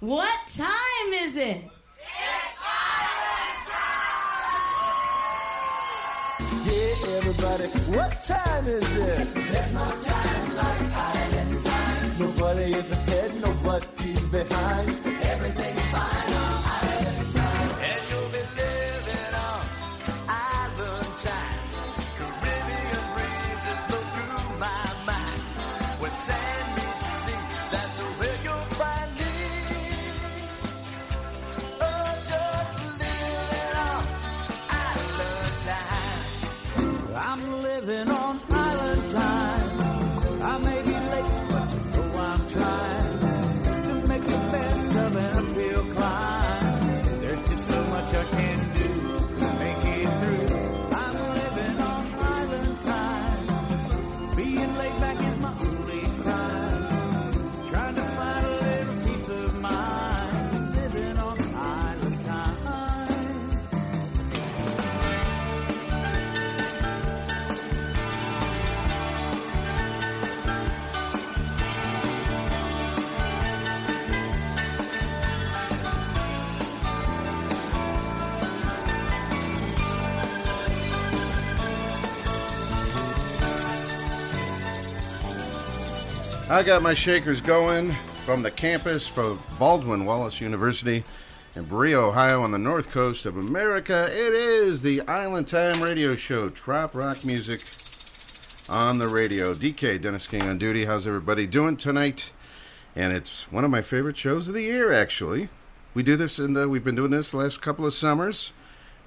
What time is it? It's Island time! Yeah, everybody, what time is it? There's no time like island time. Nobody is ahead, nobody's behind. Everything's I got my shakers going from the campus for Baldwin Wallace University in Berea, Ohio, on the north coast of America. It is the Island Time Radio Show, Trop Rock Music on the radio. DK Dennis King on duty. How's everybody doing tonight? And it's one of my favorite shows of the year, actually. We do this, and we've been doing this the last couple of summers.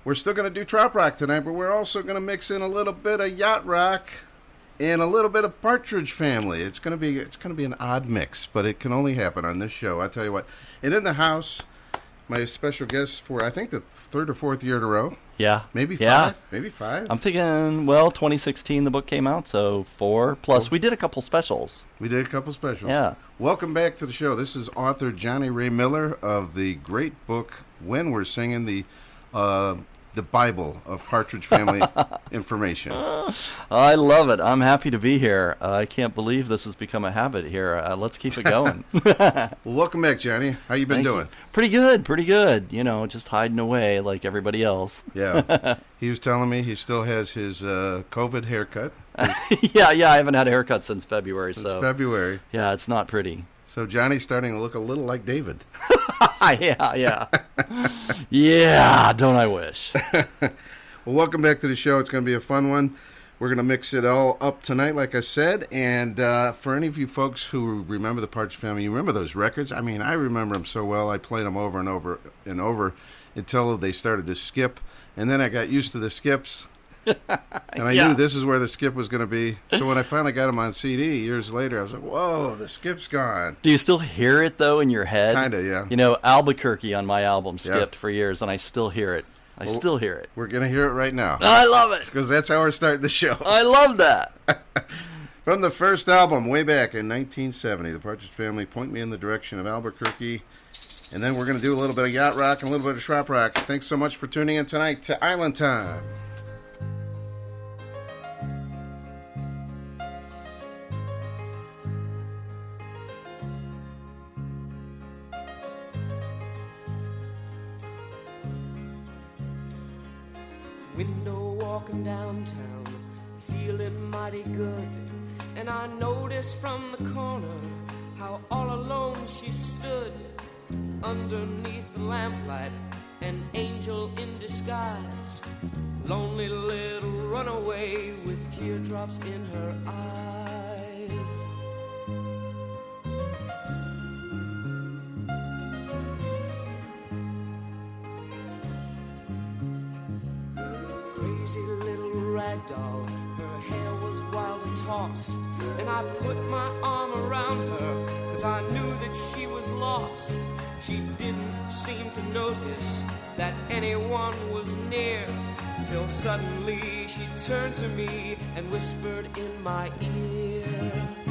We're still going to do Trop Rock tonight, but we're also going to mix in a little bit of Yacht Rock and a little bit of Partridge Family. It's gonna be it's gonna be an odd mix, but it can only happen on this show. I tell you what. And in the house, my special guest for I think the third or fourth year in a row, Yeah. maybe Yeah. five, maybe five. I'm thinking, well, 2016 the book came out, so four. Plus, we did a couple specials. we did a couple specials. Yeah. Welcome back to the show. This is author Johnny Ray Miller of the great book When We're Singing the uh, the Bible of Partridge Family information. I love it. I'm happy to be here. Uh, I can't believe this has become a habit here. Uh, let's keep it going. Well, welcome back, Johnny. How you been Thank you. doing? Pretty good, pretty good. You know, just hiding away like everybody else. Yeah. he was telling me he still has his uh, COVID haircut. yeah, yeah. I haven't had a haircut since February, Since so February. yeah, it's not pretty. So Johnny's starting to look a little like David. yeah, yeah, yeah. Don't I wish? Well, welcome back to the show. It's going to be a fun one. We're going to mix it all up tonight, like I said. And uh, for any of you folks who remember the Partridge Family, you remember those records? I mean, I remember them so well. I played them over and over and over until they started to skip. And then I got used to the skips. And I Yeah. knew this is where the skip was going to be. So when I finally got him on CD years later, I was like, whoa, the skip's gone. Do you still hear it though in your head? Kinda, yeah. You know, Albuquerque on my album Yeah. skipped for years, and I still hear it. I still hear it. We're going to hear it right now. I love it. Because that's how we're starting the show. I love that. From the first album, way back in 1970, the Partridge Family point me in the direction of Albuquerque. And then we're going to do a little bit of yacht rock and a little bit of trop rock. Thanks so much for tuning in tonight to Island Time. Downtown, feeling mighty good. And I noticed from the corner how all alone she stood underneath the lamplight, an angel in disguise. Lonely little runaway with teardrops in her eyes. Crazy little rag doll. Her hair was wild and tossed. And I put my arm around her, cause I knew that she was lost. She didn't seem to notice that anyone was near. Till suddenly she turned to me and whispered in my ear.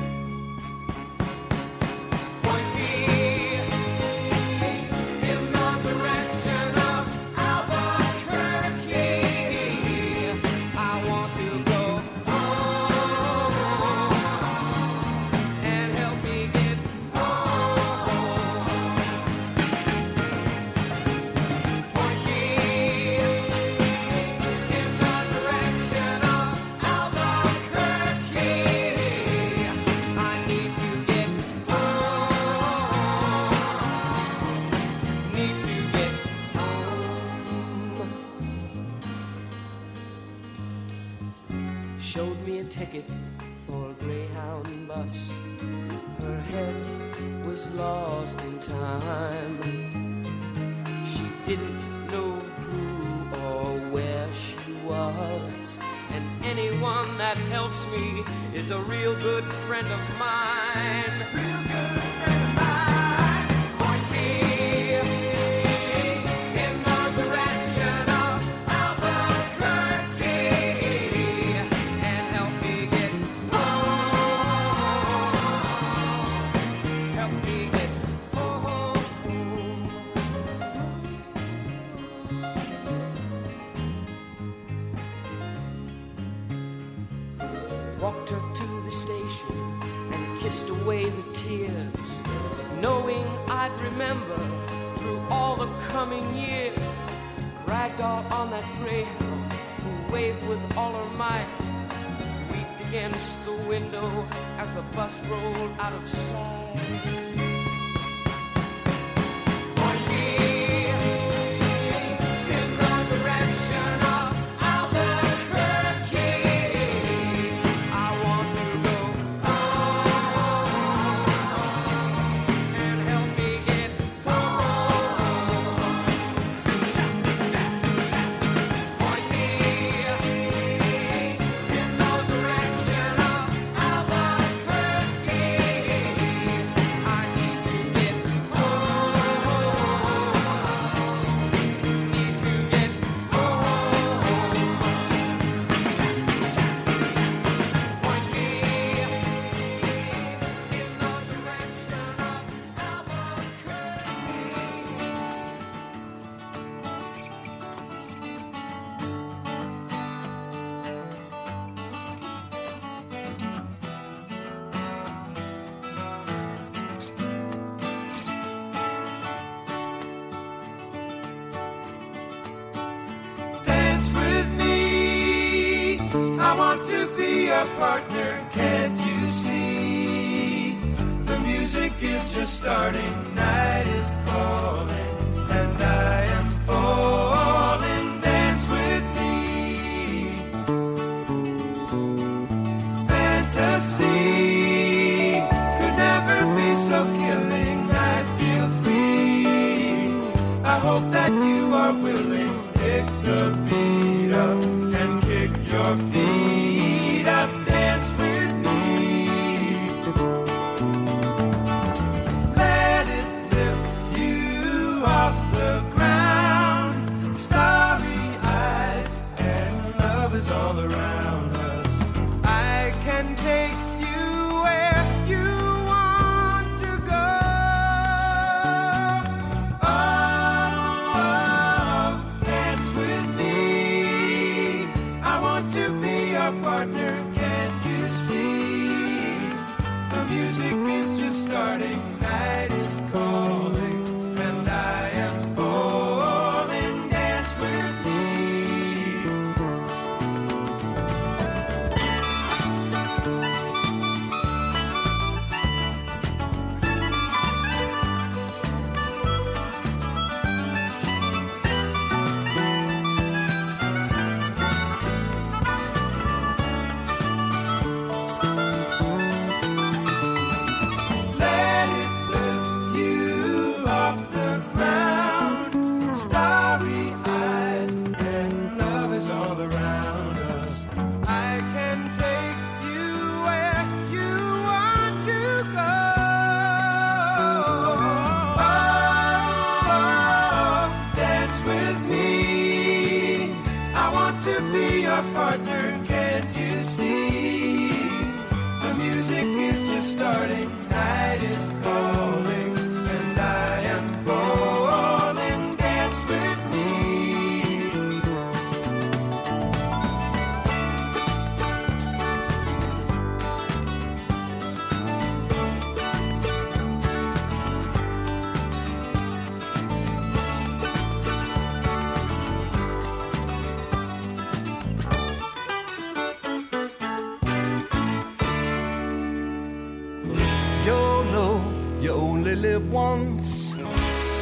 Only live once.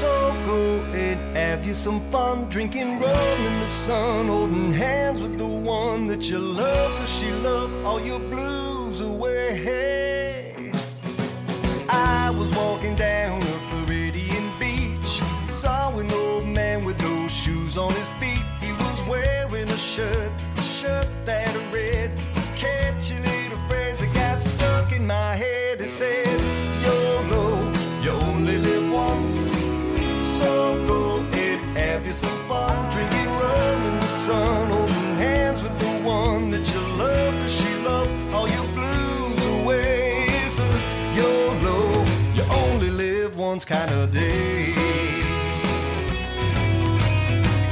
So go and have you some fun drinking rum in the sun, holding hands with the one that you love, cause she loved all your blues away. I was walking down a Floridian beach, saw an old man with no shoes on his feet. He was wearing a shirt, a shirt once kind of day.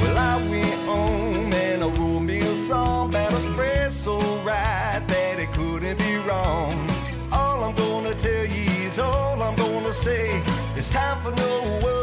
Well, I went home and I wrote me a song about a spread so right that it couldn't be wrong. All I'm gonna tell you is all I'm gonna say. It's time for no work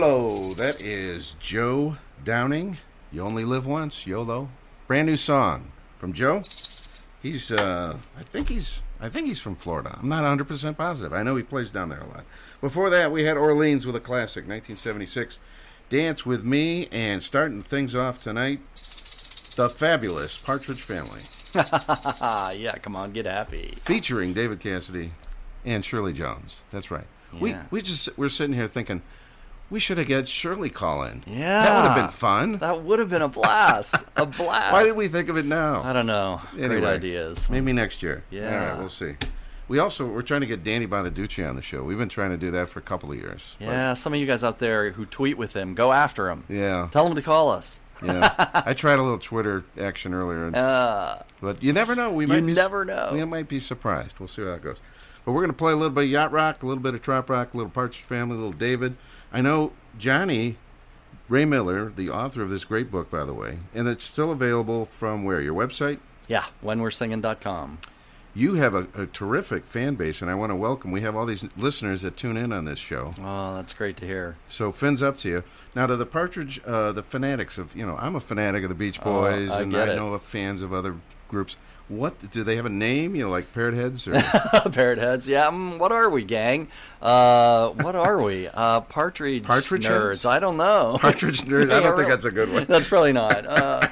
YOLO. That is Joe Downing. You only live once. YOLO. Brand new song from Joe. He's, uh, I think he's, I think he's from Florida. I'm not 100% positive. I know he plays down there a lot. Before that, we had Orleans with a classic, 1976. Dance with Me, and starting things off tonight, the fabulous Partridge Family, Ah, yeah, come on, get happy. featuring David Cassidy and Shirley Jones. That's right. We we just we're sitting here thinking we should have got Shirley call in. Yeah. that would have been fun. That would have been a blast. a blast. Why did we think of it now? I don't know. Great ideas. Maybe next year. Yeah. All right, we'll see. We also we're trying to get Danny Bonaduce on the show. We've been trying to do that for a couple of years. Yeah, some of you guys out there who tweet with him, go after him. yeah. Tell him to call us. yeah. I tried a little Twitter action earlier, and, Uh, but you never know. We you might be, never know. We might be surprised. We'll see how that goes. But we're going to play a little bit of yacht rock, a little bit of trop rock, a little Partridge Family, a little David. I know Johnny Ray Miller, the author of this great book, by the way, and it's still available from where your website. yeah, whenwe'resinging.com. You have a, a terrific fan base, and I want to welcome. We have all these listeners that tune in on this show. Oh, that's great to hear. So fins up to you. Now to the Partridge, uh, the fanatics of you know, I'm a fanatic of the Beach Oh, Boys, I and I it. know of fans of other groups. What do they have a name? You know, like Parrot Heads or Parrot heads. Yeah, mm, what are we, gang? Uh, what are we? Uh, partridge, Partridge nerds. heads? I don't know. Partridge Nerds? I don't think that's a good one. That's probably not. Uh,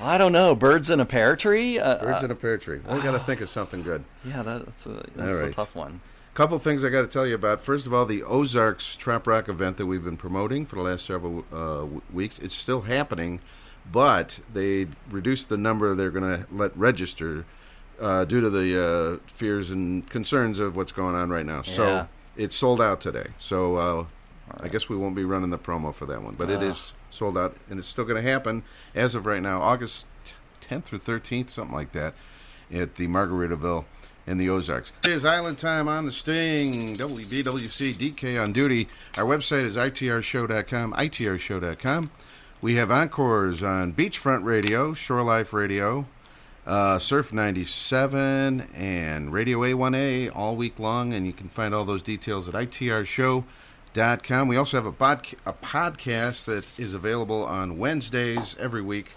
I don't know. Birds in a pear tree. Uh, Birds uh, in a Pear Tree. We got to think of something good. yeah, that's a that's right. a tough one. Couple things I got to tell you about. First of all, the Ozarks Trop Rock event that we've been promoting for the last several uh, weeks. It's still happening. But they reduced the number they're going to let register uh, due to the uh, fears and concerns of what's going on right now. Yeah. So it's sold out today. So uh, I guess we won't be running the promo for that one, but it Ah. sold out, and it's still going to happen as of right now, August 10th or 13th, something like that, at the Margaritaville in the Ozarks. It is Island Time on the Sting, WBWC DK on duty. Our website is itrshow.com, itrshow.com. We have encores on Beachfront Radio, Shore Life Radio, uh, Surf 97, and Radio A1A all week long, and you can find all those details at itrshow.com. We also have a, a podcast that is available on Wednesdays every week.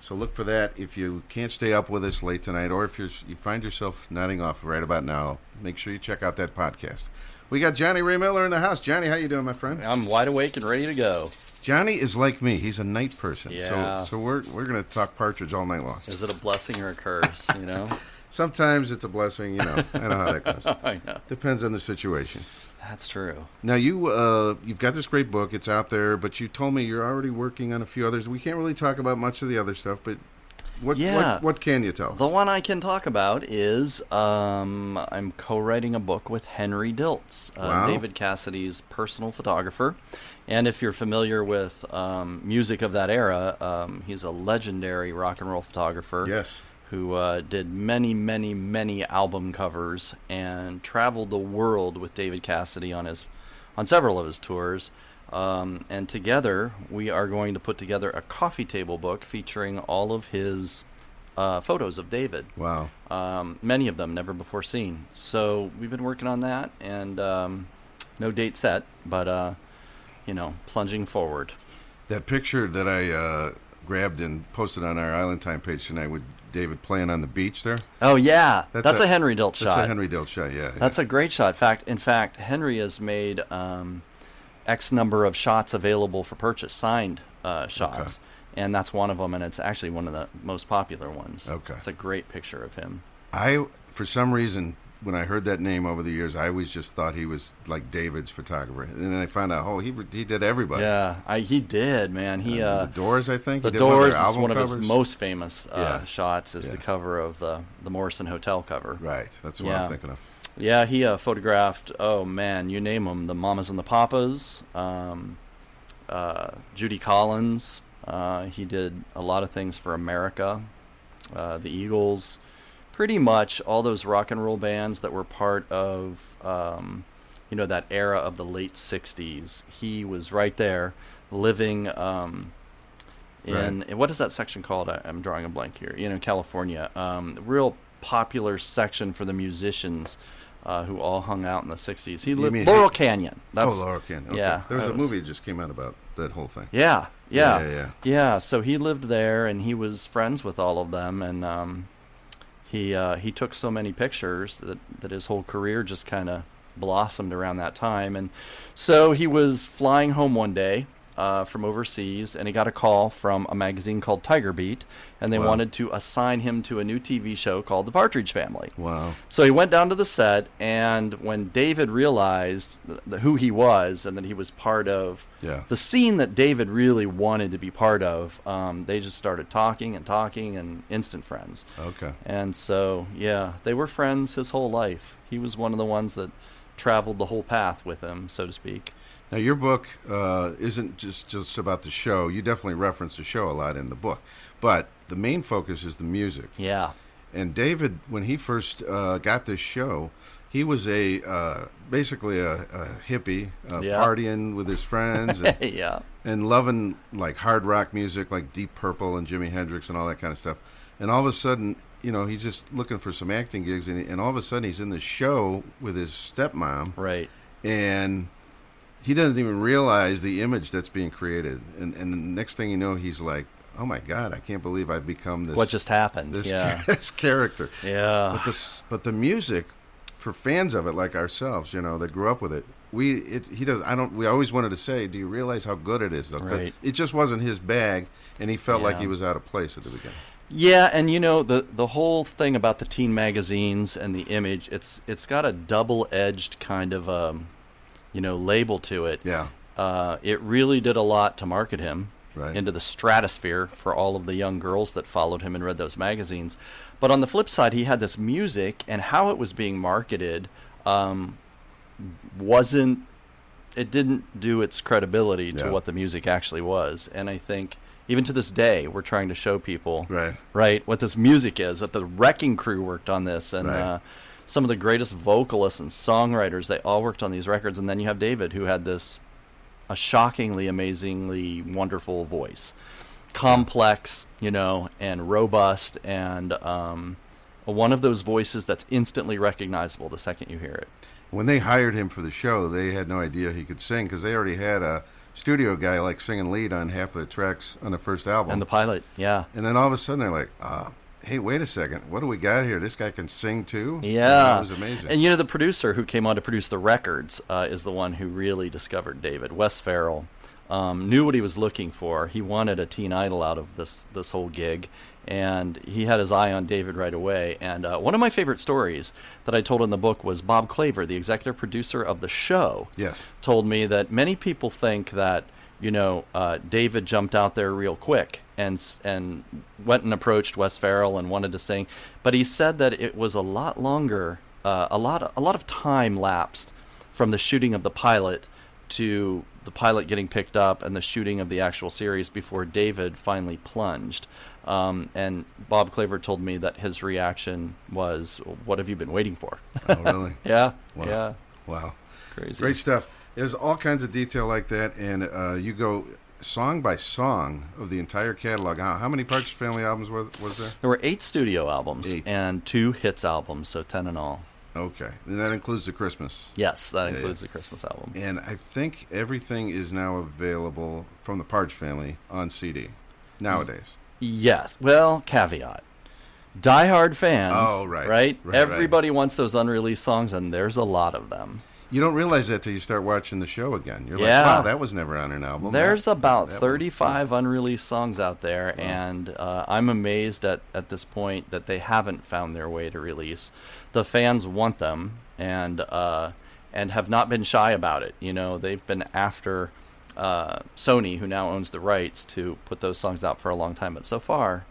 So look for that if you can't stay up with us late tonight, or if you're, you find yourself nodding off right about now. Make sure you check out that podcast. We got Johnny Ray Miller in the house. Johnny, how you doing, my friend? I'm wide awake and ready to go. Johnny is like me; he's a night person. Yeah. So, so we're we're gonna talk partridge all night long. Is it a blessing or a curse? You know. Sometimes it's a blessing, you know. I know how that goes. I know. Depends on the situation. That's true. Now you uh, you've got this great book; it's out there. But you told me you're already working on a few others. We can't really talk about much of the other stuff, but what Yeah. what, what can you tell? The one I can talk about is um, I'm co-writing a book with Henry Diltz, uh, Wow. David Cassidy's personal photographer. And if you're familiar with um, music of that era, um, he's a legendary rock and roll photographer. Yes. Who uh, did many, many, many album covers and traveled the world with David Cassidy on his, on several of his tours. Um, and together, we are going to put together a coffee table book featuring all of his uh, photos of David. Wow. Um, many of them never before seen. So we've been working on that, and um, no date set, but uh, you know, plunging forward. That picture that I uh, grabbed and posted on our Island Time page tonight with David playing on the beach there. Oh yeah, that's, a, Henry Diltz shot. That's a Henry Diltz shot. Yeah. That's a great shot. In Fact, in fact, Henry has made um, X number of shots available for purchase, signed uh, shots, and that's one of them. And it's actually one of the most popular ones. Okay. it's a great picture of him. I, for some reason, when I heard that name over the years, I always just thought he was like David's photographer, and then I found out, oh, he he did everybody. Yeah, I, he did, man. He Uh, uh, the Doors, I think. The He did one Doors is one of his most famous uh, Yeah. shots. Is the cover of the the Morrison Hotel cover. Right. That's what Yeah. I'm thinking of. Yeah, he uh, photographed. Oh man, you name them: the Mamas and the Papas, um, uh, Judy Collins. Uh, he did a lot of things for America, uh, the Eagles, pretty much all those rock and roll bands that were part of, um, you know, that era of the late '60s. He was right there, living. Um, in what is that section called? I, I'm drawing a blank here. You know, California. Um, real popular section for the musicians uh, who all hung out in the '60s. He lived mean- Laurel Canyon. That's, oh, Laurel Canyon. Okay. Yeah, There was that a movie that just came out about that whole thing. Yeah, yeah, Yeah, yeah, yeah. So he lived there, and he was friends with all of them, and um, he uh, he took so many pictures that that his whole career just kind of blossomed around that time. And so he was flying home one day uh, from overseas, and he got a call from a magazine called Tiger Beat, and they Wow. wanted to assign him to a new TV show called The Partridge Family. Wow. So he went down to the set, and when David realized th- th- who he was and that he was part of Yeah. the scene that David really wanted to be part of, um, they just started talking and talking and instant friends. Okay. And so, yeah, they were friends his whole life. He was one of the ones that traveled the whole path with him, so to speak. Now, your book uh, isn't just, just about the show. You definitely reference the show a lot in the book. But the main focus is the music. Yeah. And David, when he first uh, got this show, he was a uh, basically a, a hippie, uh, Yeah. partying with his friends and, yeah. and loving like hard rock music, like Deep Purple and Jimi Hendrix and all that kind of stuff. And all of a sudden, you know, he's just looking for some acting gigs, and, and all of a sudden, he's in the show with his stepmom, Right. and he doesn't even realize the image that's being created. And and the next thing you know, he's like, "Oh my God, I can't believe I've become this." What just happened? this, yeah. this character? yeah. But the but the music for fans of it like ourselves, you know, that grew up with it. We it he does I don't we always wanted to say, do you realize how good it is? Right. It just wasn't his bag and he felt like he was out of place at the beginning. Yeah, and you know the the whole thing about the teen magazines and the image, it's it's got a double edged kind of um, you know label to it. Yeah. Uh, it really did a lot to market him, Right. into the stratosphere for all of the young girls that followed him and read those magazines. But on the flip side, he had this music and how it was being marketed um, wasn't. It didn't do its credibility to Yeah. what the music actually was, and I think even to this day, we're trying to show people Right. right what this music is. That the Wrecking Crew worked on this, and Right. uh, some of the greatest vocalists and songwriters they all worked on these records. And then you have David, who had this a shockingly, amazingly wonderful voice, complex, you know, and robust, and um, one of those voices that's instantly recognizable the second you hear it. When they hired him for the show, they had no idea he could sing because they already had a studio guy like singing lead on half of the tracks on the first album. And the pilot, yeah. And then all of a sudden they're like, uh, "Hey, wait a second, what do we got here? This guy can sing too." Yeah, it was amazing. And you know, the producer who came on to produce the records uh, is the one who really discovered David. Wes Farrell um, knew what he was looking for. He wanted a teen idol out of this this whole gig, and he had his eye on David right away. And uh, one of my favorite stories that I told in the book was Bob Claver, the executive producer of the show, Yes. told me that many people think that you know uh, David jumped out there real quick and and went and approached Wes Farrell and wanted to sing, but he said that it was a lot longer, uh, a lot a lot of time lapsed from the shooting of the pilot to the pilot getting picked up and the shooting of the actual series before David finally plunged. Um, and Bob Claver told me that his reaction was, "What have you been waiting for?" oh, really? yeah, Wow. yeah, Wow. crazy. Great stuff. There's all kinds of detail like that, and uh, you go song by song of the entire catalog. How, how many Partridge Family albums was, was there? There were eight studio albums Eight. and two hits albums, so ten in all. Okay, and that includes the Christmas. Yes, that Yeah, includes yeah. the Christmas album. And I think everything is now available from the Partridge Family on CD nowadays. Yes. Well, caveat. Diehard fans. Oh, right. Right? Right, Everybody wants those unreleased songs, and there's a lot of them. You don't realize that till you start watching the show again. You're Yeah. like, wow, that was never on an album. There's That- about that was- 35 unreleased songs out there, and uh, I'm amazed at, at this point that they haven't found their way to release. The fans want them, and uh, and have not been shy about it. You know, they've been after uh, Sony, who now owns the rights, to put those songs out for a long time, but so far,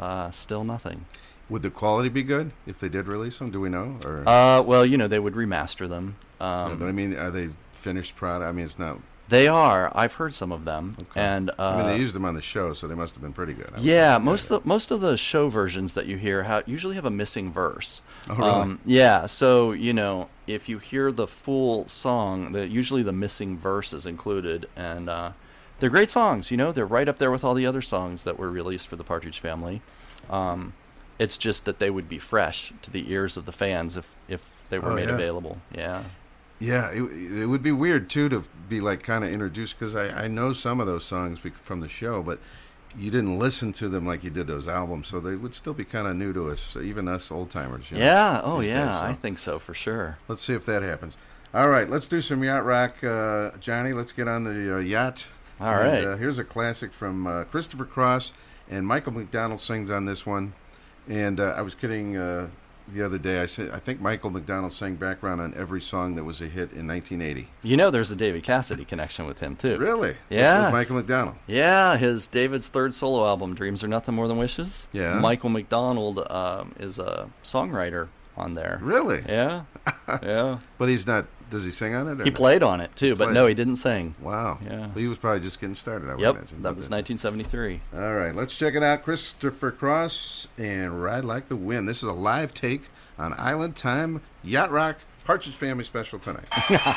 uh, still nothing. Would the quality be good if they did release them? Do we know? Or, Uh, well, you know, they would remaster them. Um, Yeah, but I mean, are they finished product? I mean, it's not. They are. I've heard some of them, Okay. and uh, I mean, they used them on the show, so they must have been pretty good. Yeah, most of the most of the show versions that you hear ha- usually have a missing verse. Um, Oh, really? yeah, so you know if you hear the full song, the usually the missing verse is included, and uh, they're great songs. You know, they're right up there with all the other songs that were released for the Partridge Family. Um, it's just that they would be fresh to the ears of the fans if if they were Oh, made yeah. available. Yeah. Yeah, it, it would be weird too to be like kind of introduced because I, I know some of those songs from the show, but you didn't listen to them like you did those albums, so they would still be kind of new to us, even us old timers. You know, Yeah. Oh, yeah. days, so. I think so for sure. Let's see if that happens. All right, let's do some yacht rock, uh, Johnny. Let's get on the uh, yacht. All And, right. Uh, here's a classic from uh, Christopher Cross, and Michael McDonald sings on this one. And uh, I was kidding uh, the other day. I said I think Michael McDonald sang background on every song that was a hit in 1980. You know, there's a David Cassidy connection with him too. Really? Yeah. With Michael McDonald. Yeah, his David's third solo album, "Dreams Are Nothing More Than Wishes." Yeah. Michael McDonald um, is a songwriter on there. Really? Yeah, yeah. But he's not. Does he sing on it? or He not? played on it too, but Played. no, he didn't sing. Wow. Yeah. Well, he was probably just getting started. I would Yep, imagine. that was 1973. All right, let's check it out. Christopher Cross and Ride Like the Wind. This is a live take on Island Time Yacht Rock Partridge Family Special tonight.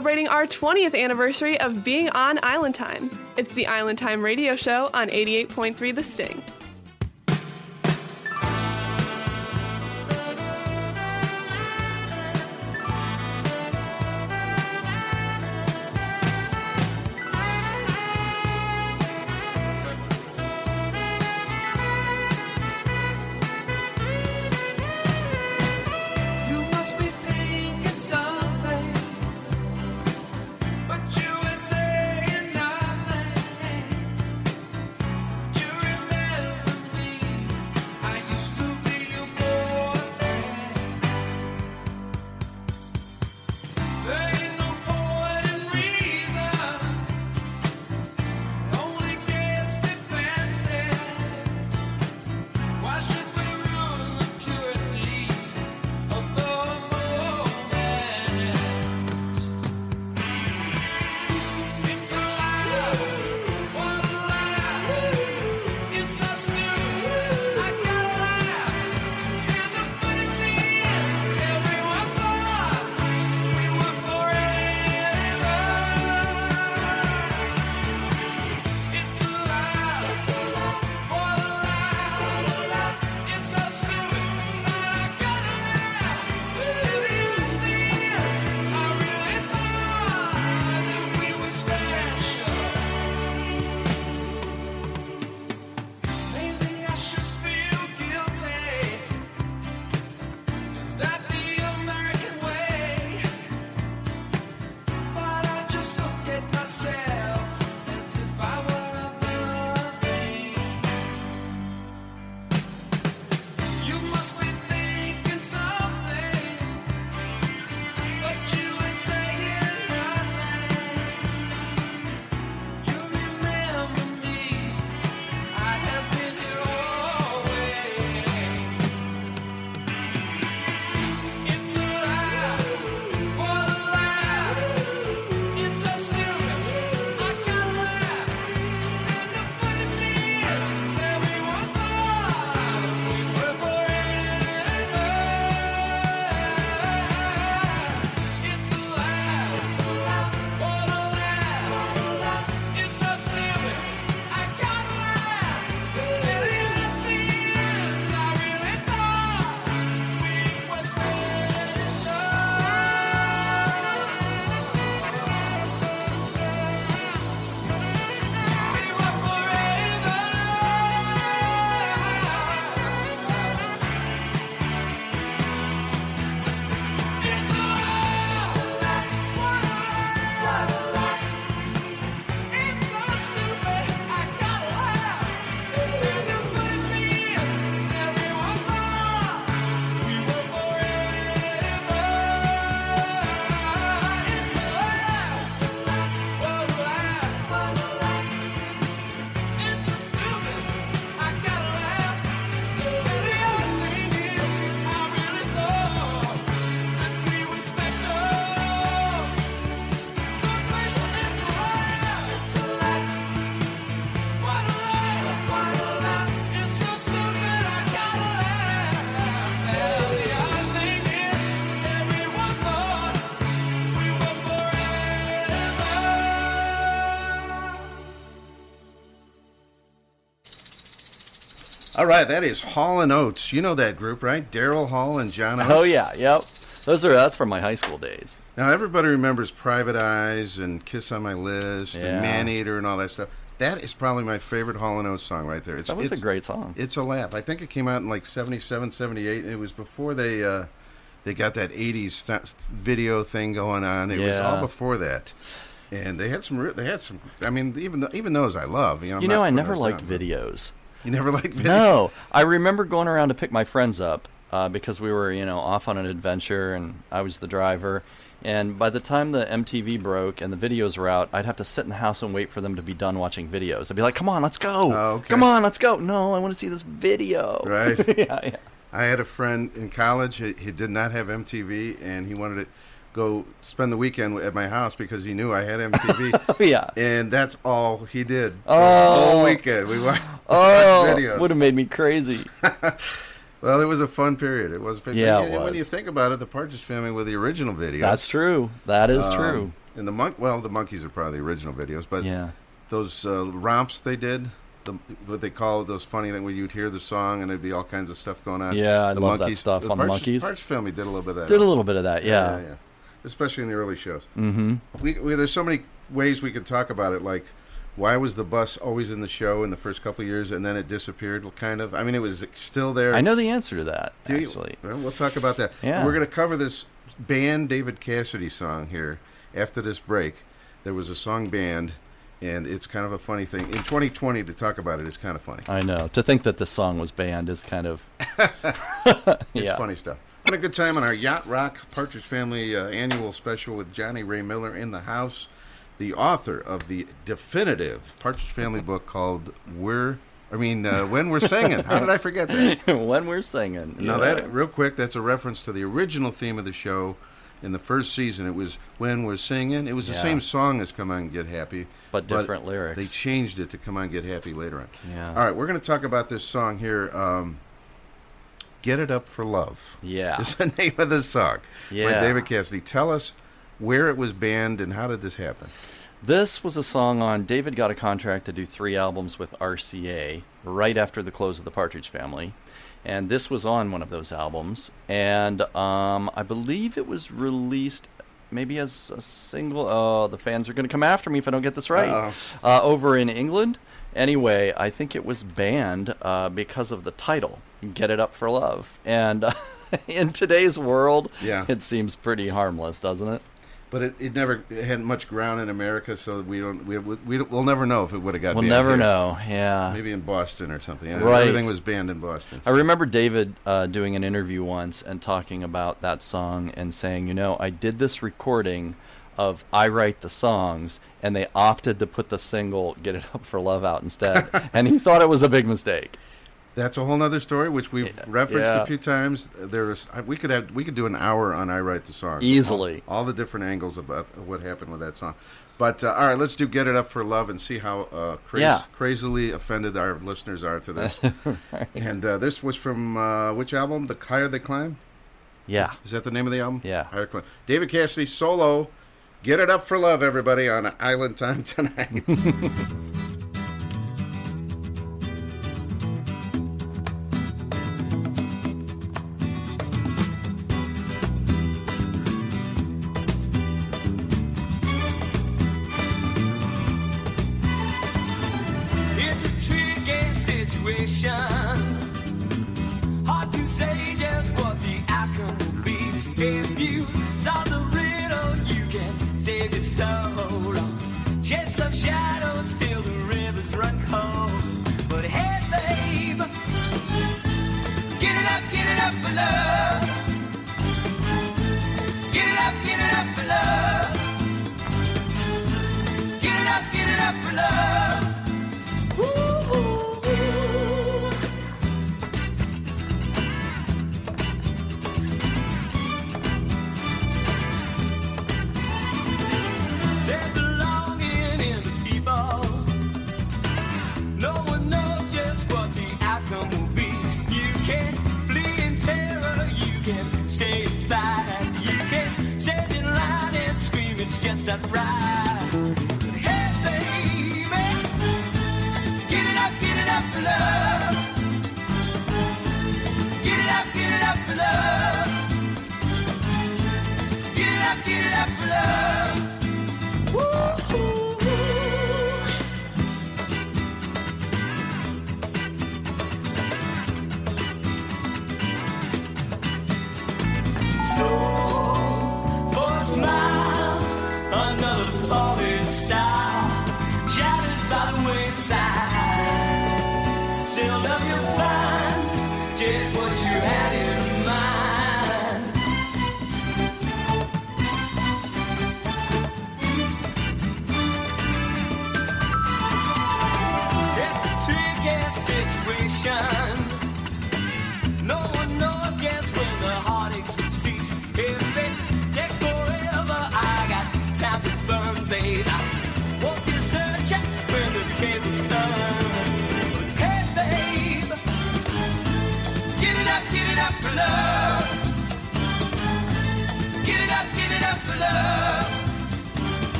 celebrating our 20th anniversary of being on Island Time. It's the Island Time radio show on 88.3 The Sting. All right, that is Hall and Oates. You know that group, right? Daryl Hall and John Oates. Oh yeah, yep. Those are that's from my high school days. Now everybody remembers Private Eyes and Kiss on My List Yeah. and Man Eater and all that stuff. That is probably my favorite Hall and Oates song right there. It's, That was a great song. It's a laugh. I think it came out in like 77, 78. and It was before they uh, they got that 80s th- video thing going on. It was all before that. And they had some re- they had some I mean even th- even those I love, you know. You know, I never liked videos. You never liked video? No, I remember going around to pick my friends up uh, because we were, you know, off on an adventure, and I was the driver. And by the time the MTV broke and the videos were out, I'd have to sit in the house and wait for them to be done watching videos. I'd be like, "Come on, let's go! Oh, okay. Come on, let's go!" No, I want to see this video. Right. yeah, yeah. I had a friend in college. He, he did not have MTV, and he wanted to go spend the weekend at my house because he knew I had MTV. Oh, yeah. and that's all he did. Oh. the whole weekend we watched, Oh, watched videos. would have made me crazy. Well, it was a fun period. It was. a fun- Yeah, and it when you think about it, the Partridge Family were the original videos. That's true. That is Um, true. And the monk, well, the Monkees are probably the original videos, but Yeah. those uh, romps they did, the, what they call those funny thing where you'd hear the song and there'd be all kinds of stuff going on. Yeah, I the love that stuff on the Monkees. Partridge Family did a little bit of that. Did a little bit of that. Yeah. yeah, yeah. Especially in the early shows. Mm-hmm. We, we there's so many ways we could talk about it. Like, why was the bus always in the show in the first couple of years and then it disappeared? Kind of. I mean, it was still there. I know the answer to that. Do you? actually. Well, we'll talk about that. Yeah. We're going to cover this band David Cassidy song here after this break. There was a song banned, and it's kind of a funny thing. In 2020, to talk about it is kind of funny. I know. To think that the song was banned is kind of. It's yeah. funny stuff. Had a good time on our Yacht Rock Partridge Family uh, annual special with Johnny Ray Miller in the house, the author of the definitive Partridge Family book called "We're." I mean, uh, when we're singing. How did I forget that? when we're singing. Now yeah. that real quick, that's a reference to the original theme of the show. In the first season, it was when we're singing. It was the same song as "Come On Get Happy," But different lyrics. They changed it to "Come On Get Happy" later on. Yeah. All right, we're going to talk about this song here. Um, "Get It Up for Love." Yeah. is the name of the song. by David Cassidy. Tell us where it was banned and how did this happen? This was a song on David got a contract to do three albums with RCA right after the close of the Partridge Family. And this was on one of those albums. And um, I believe it was released maybe as a single. Oh, the fans are going to come after me if I don't get this right. Uh, over in England. Anyway, I think it was banned uh, because of the title, Get It Up for Love. And uh, in today's world, Yeah. it seems pretty harmless, doesn't it? But it, it never it had much ground in America, so we don't we, we don't- we'll never know if it would have got. We'll never here. know. Yeah. Maybe in Boston or something. Right. Everything was banned in Boston. I remember David uh, doing an interview once and talking about that song and saying, you know, I did this recording of I Write the Songs, and they opted to put the single Get It Up for Love out instead. and he thought it was a big mistake. That's a whole other story, which we've Yeah. referenced Yeah. a few times. There is we could have we could do an hour on I Write the Song Easily. all, all the different angles about what happened with that song. But uh, all right, let's do "Get It Up for Love" and see how uh, craz- Yeah. crazily offended our listeners are to this. And uh, this was from uh, which album? The Higher They Climb. Yeah. Is that the name of the album? Yeah. Higher Climb. David Cassidy solo. Get it up for love, everybody, on Island Time tonight.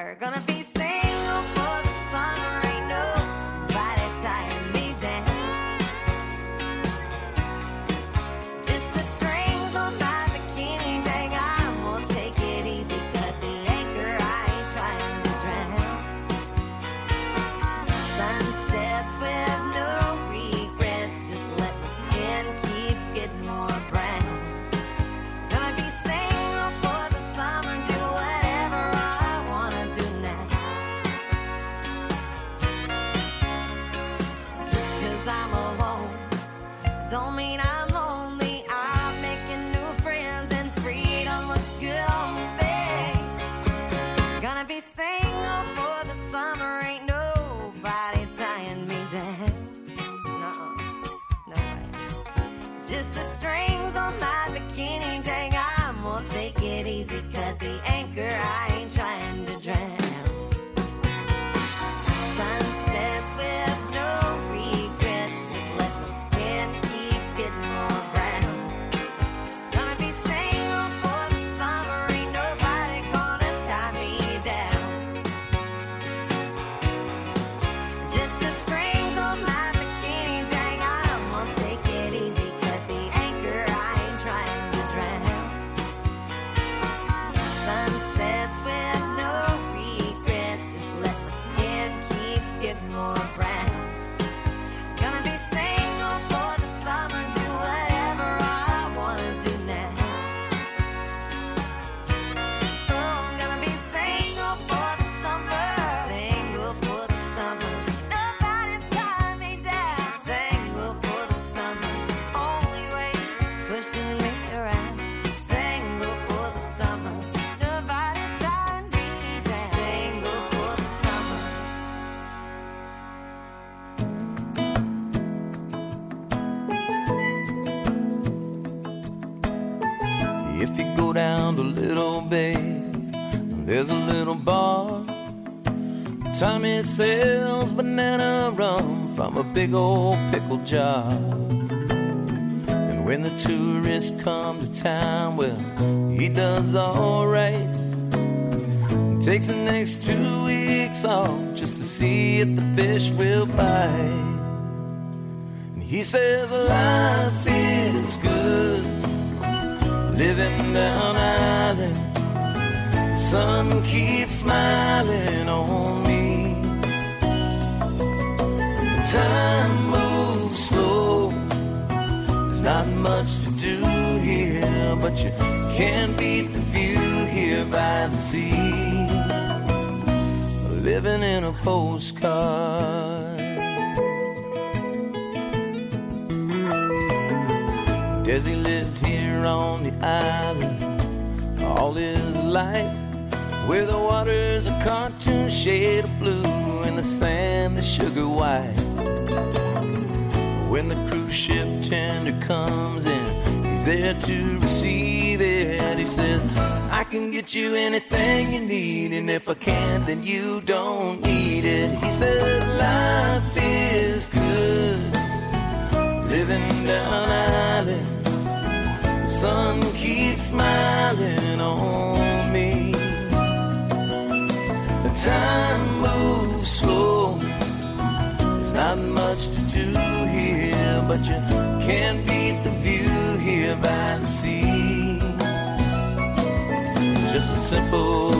Gonna sells banana rum from a big old pickle jar. And when the tourists come to town, well, he does alright. Takes the next two weeks off just to see if the fish will bite. And he says life is good living down island. Sun keeps smiling on me. Time moves slow. There's not much to do here, but you can't beat the view here by the sea. Living in a postcard. Desi lived here on the island all his life, where the water's a cartoon shade of blue and the sand is sugar white. When the cruise ship tender comes in, he's there to receive it. He says, I can get you anything you need, and if I can't, then you don't need it. He says, Life is good living down island. The sun keeps smiling on me. The time but you can't beat the view here by the sea. Just a simple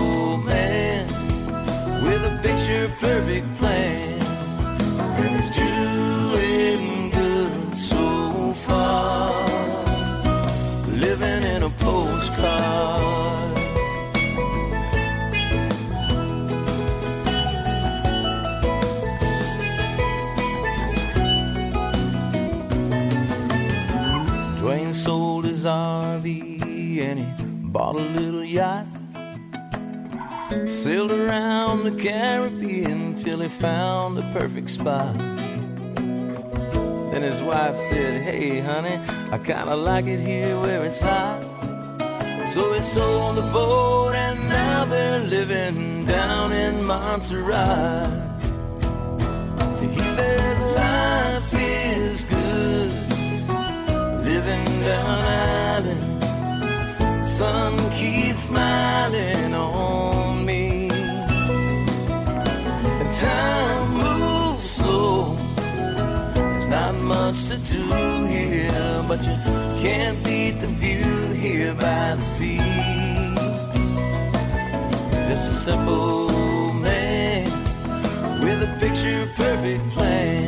around the Caribbean till he found the perfect spot. Then his wife said, Hey, honey, I kinda like it here where it's hot. So he sold the boat and now they're living down in Montserrat. He says life is good, living down island. Sun keeps smiling on much to do here, but you can't beat the view here by the sea. Just a simple man with a picture perfect plan,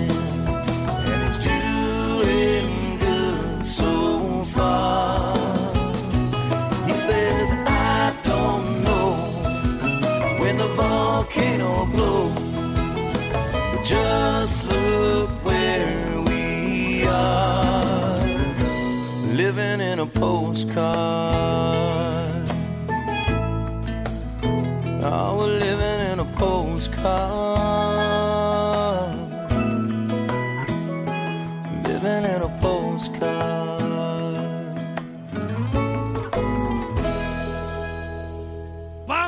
postcard. Oh, we're living in a postcard. Living in a postcard.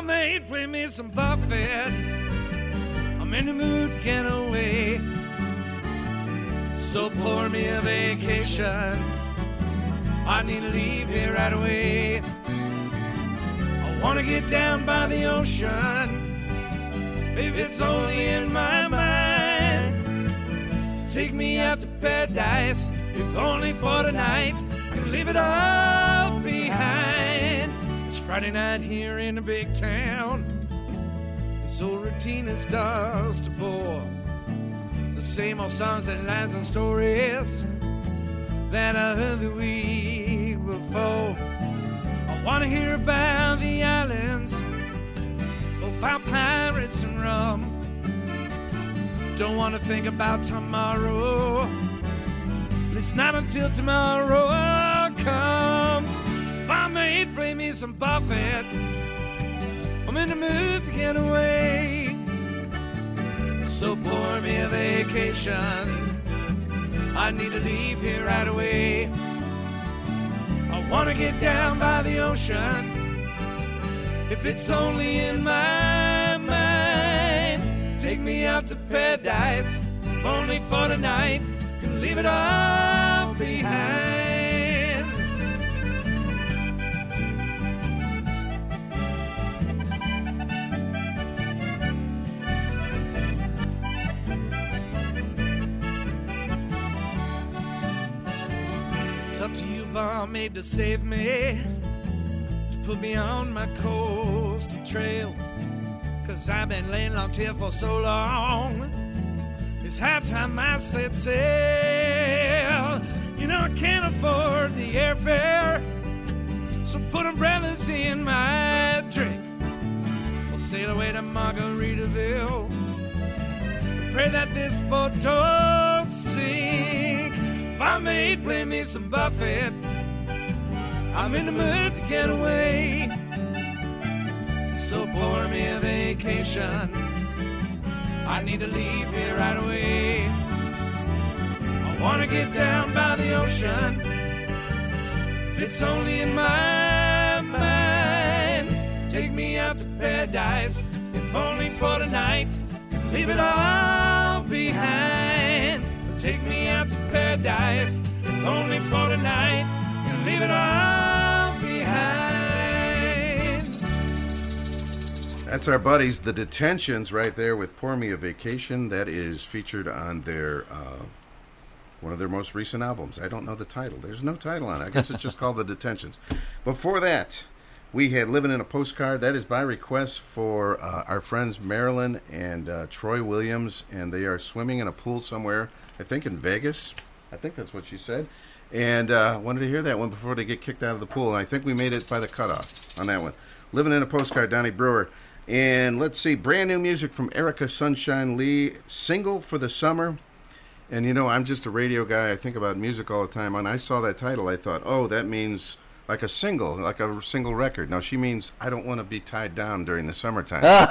mate, play me some Buffett. I'm in the mood get away. So pour me a vacation. I need to leave here right away. I wanna get down by the ocean. If it's only in my mind. Take me out to paradise, if only for the night. I can leave it all behind. It's Friday night here in a big town. This old routine is starts to bore. The same old songs and lines and stories I heard the week before. I wanna hear about the islands, about pirates and rum. Don't wanna think about tomorrow. It's not until tomorrow comes. My mate, bring me some Buffett. I'm in the mood to get away. So pour me a vacation. I need to leave here right away. I wanna get down by the ocean. If it's only in my mind, take me out to paradise. If only for tonight, night, can leave it all behind. Up to to save me. To put me on my coastal trail. Cause I've been laying locked here for so long. It's high time I set sail. You know, I can't afford the airfare. So put umbrellas in my drink. We'll sail away to Margaritaville. Pray that this boat don't sink. My mate, play me some Buffett. I'm in the mood to get away. So pour me a vacation. I need to leave here right away. I wanna get down by the ocean. If it's only in my mind, take me out to paradise. If only for tonight, leave it all behind. Take me out to paradise. If only for the night, leave it all behind. That's our buddies, the Detentions, right there with "Pour Me a Vacation." That is featured on their uh, one of their most recent albums. I don't know the title. There's no title on it. I guess it's just called the Detentions. Before that, we had "Living in a Postcard." That is by request for uh, our friends Marilyn and uh, Troy Williams, and they are swimming in a pool somewhere. I think in Vegas. I think that's what she said. And uh, wanted to hear that one before they get kicked out of the pool. And I think we made it by the cutoff on that one. Living in a postcard, Donnie Brewer. And let's see, brand new music from Erica Sunshine Lee, single for the summer. And you know, I'm just a radio guy. I think about music all the time. When I saw that title, I thought, oh, that means like a single, like a single record. No, she means I don't want to be tied down during the summertime.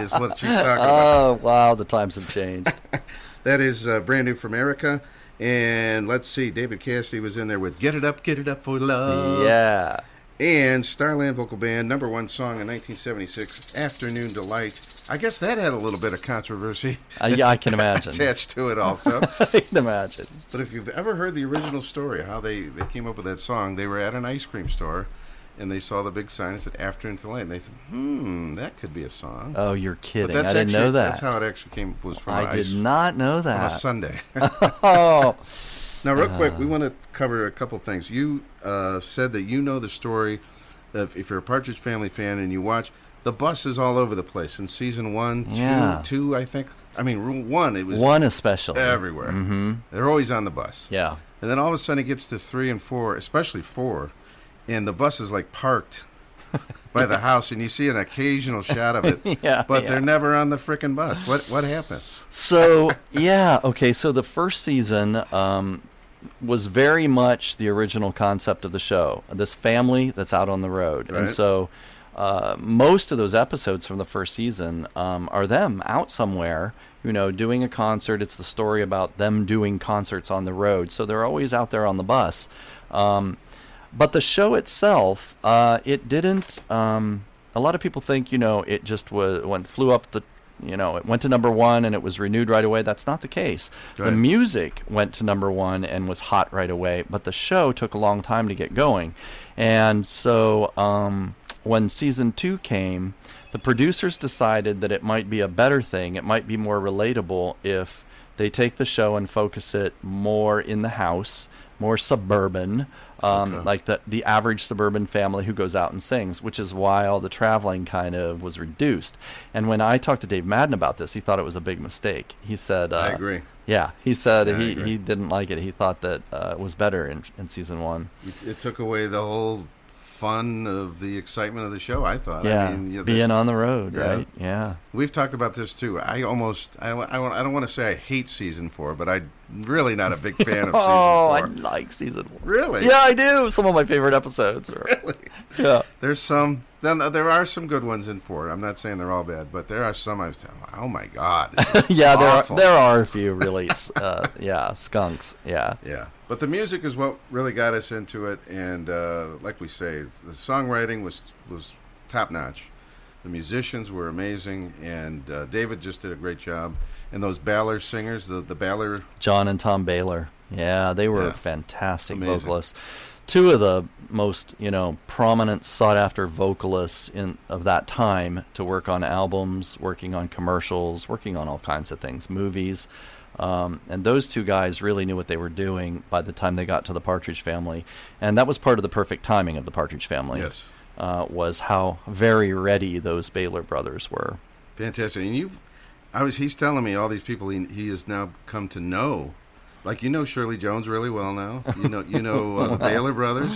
is what she's talking about. Oh wow, the times have changed. That is uh, brand new from Erica. And let's see, David Cassidy was in there with Get It Up, Get It Up for Love. yeah. And Starland Vocal Band, number one song in 1976, Afternoon Delight. I guess that had a little bit of controversy. Uh, yeah, I can imagine. attached to it also. I can imagine. but if you've ever heard the original story, how they, they came up with that song, they were at an ice cream store and they saw the big sign that said Afternoon Delight. And they said, hmm, that could be a song. Oh, you're kidding. I didn't actually- know that. That's how it actually came. Was from I did ice, not know that. on a. Sunday. oh, Now, real quick, we want to cover a couple things. You uh, said that you know the story of if you're a Partridge Family fan and you watch the bus is all over the place in season one, two, Yeah. two, I think. I mean, one it was one especially. everywhere. hmm They're always on the bus. Yeah. And then all of a sudden it gets to three and four, especially four, and the bus is like parked by the house, and you see an occasional shot of it. Yeah, but yeah. they're never on the frickin' bus. What what happened? So yeah, okay. So the first season um, was very much the original concept of the show. This family that's out on the road, and so uh, most of those episodes from the first season um, are them out somewhere. You know, doing a concert. It's the story about them doing concerts on the road. So they're always out there on the bus. Um, but the show itself, uh, it didn't. Um, a lot of people think you know it just was went flew up the you know it went to number one and it was renewed right away. That's not the case. The music went to number one and was hot right away, but the show took a long time to get going, and so um, when season two came, the producers decided that it might be a better thing. It might be more relatable if they take the show and focus it more in the house, more suburban, um, Okay. like the the average suburban family who goes out and sings, which is why all the traveling kind of was reduced. And when I talked to Dave Madden about this, he thought it was a big mistake. He said, uh, I agree. Yeah, he said Yeah, he, he didn't like it. He thought that uh, it was better in in season one. It, it took away the whole fun of the excitement of the show. I thought. yeah, I mean, you know, being the- on the road, Yeah. right? Yeah. We've talked about this too. I almost, I, I, I don't want to say I hate season four, but I'm really not a big fan of season one. oh, I like season one. Really? Yeah, I do. Some of my favorite episodes. Are, Really? Yeah. There's some. Then there are some good ones in four. I'm not saying they're all bad, but there are some I was telling. Oh my god. yeah, there are, there are a few really, uh, yeah, skunks. Yeah. Yeah, but the music is what really got us into it, and uh, like we say, the songwriting was was top notch. The musicians were amazing, and uh, David just did a great job. And those Bahler singers, the the Bahler, John and Tom Bahler. Yeah, they were Yeah. fantastic Amazing. vocalists. Two of the most, you know, prominent sought after vocalists in of that time to work on albums, working on commercials, working on all kinds of things, movies. Um, and those two guys really knew what they were doing by the time they got to the Partridge Family, and that was part of the perfect timing of the Partridge Family. Yes. uh, was how very ready those Bahler brothers were. fantastic. And you, I was. He's telling me all these people he, he has now come to know. Like you know Shirley Jones really well now. You know you know uh, the Bahler brothers.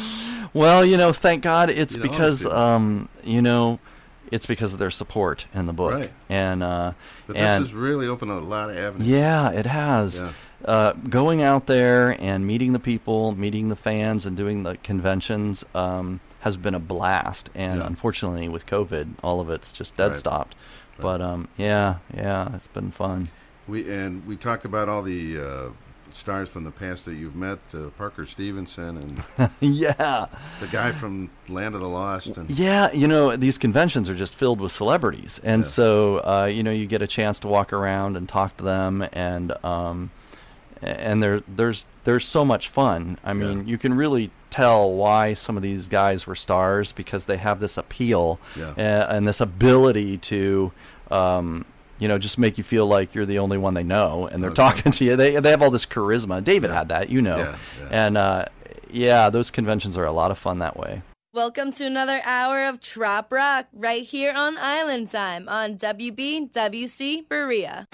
Well, you know, thank God it's You know, because um, you know, it's because of their support in the book. Right. And uh But and this has really opened a lot of avenues. yeah, it has. Yeah. Uh, going out there and meeting the people, meeting the fans, and doing the conventions um, has been a blast. And Yeah. unfortunately, with COVID, all of it's just dead Right. stopped. But um, yeah, yeah, it's been fun. We and we talked about all the uh, stars from the past that you've met, uh, Parker Stevenson and yeah. the guy from Land of the Lost, and Yeah, you know, these conventions are just filled with celebrities. And Yeah. so, uh, you know, you get a chance to walk around and talk to them and um, and there there's there's so much fun. I mean, Yeah. you can really tell why some of these guys were stars because they have this appeal Yeah. uh, and this ability to um, you know, just make you feel like you're the only one they know, and they're Okay. talking to you. They they have all this charisma. David Yeah. had that, you know, Yeah, yeah. and uh, yeah, those conventions are a lot of fun that way. Welcome to another hour of Trop Rock right here on Island Time on WBWC Berea.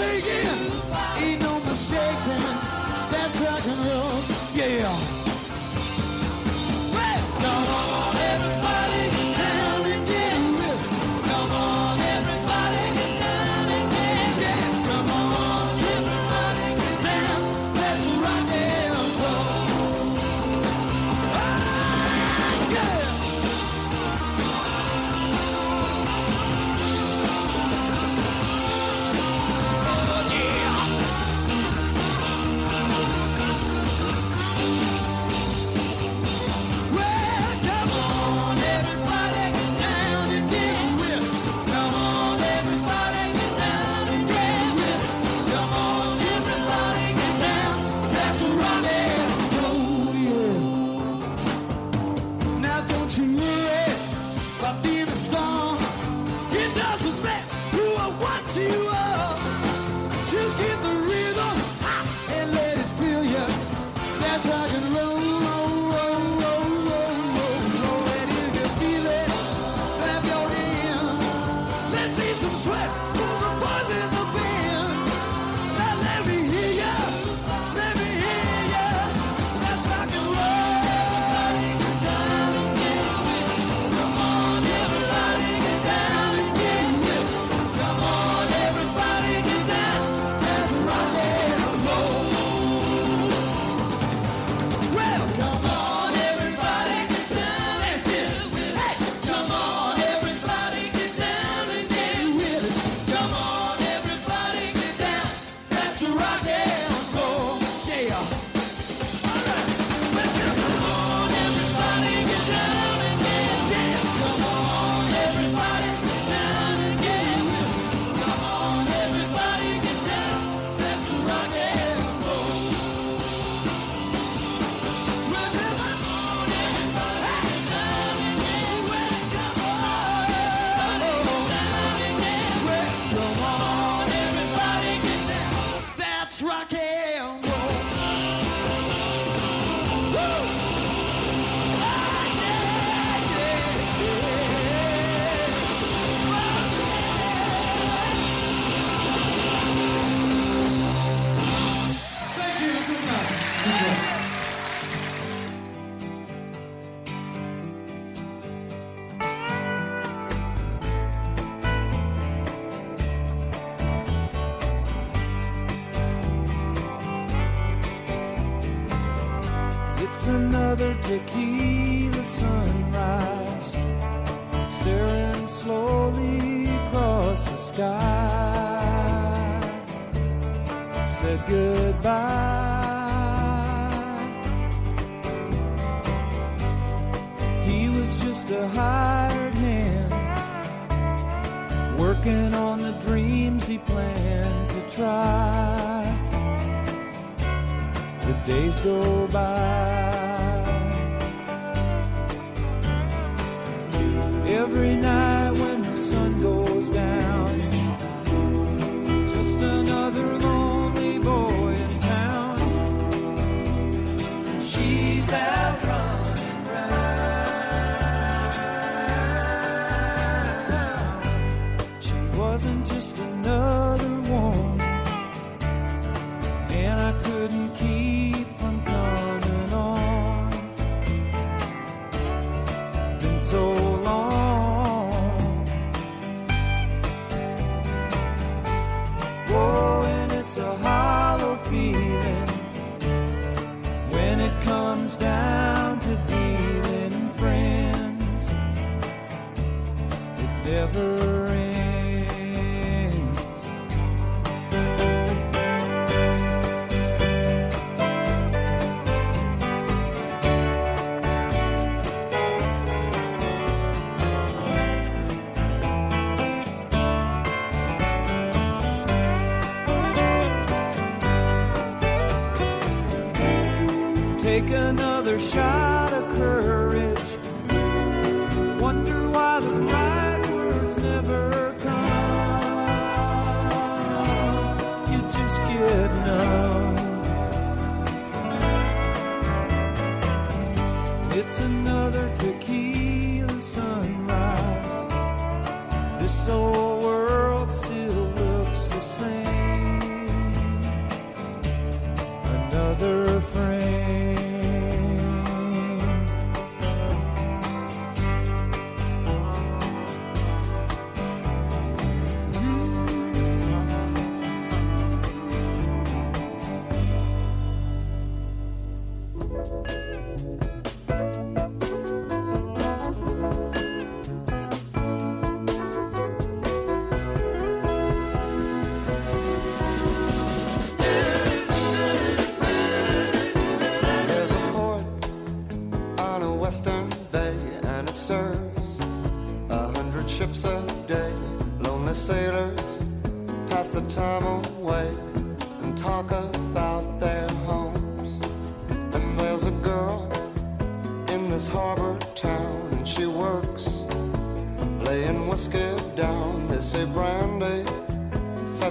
It's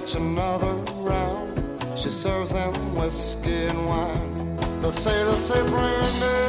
fetch another round. She serves them whiskey and wine. The sailors say brandy.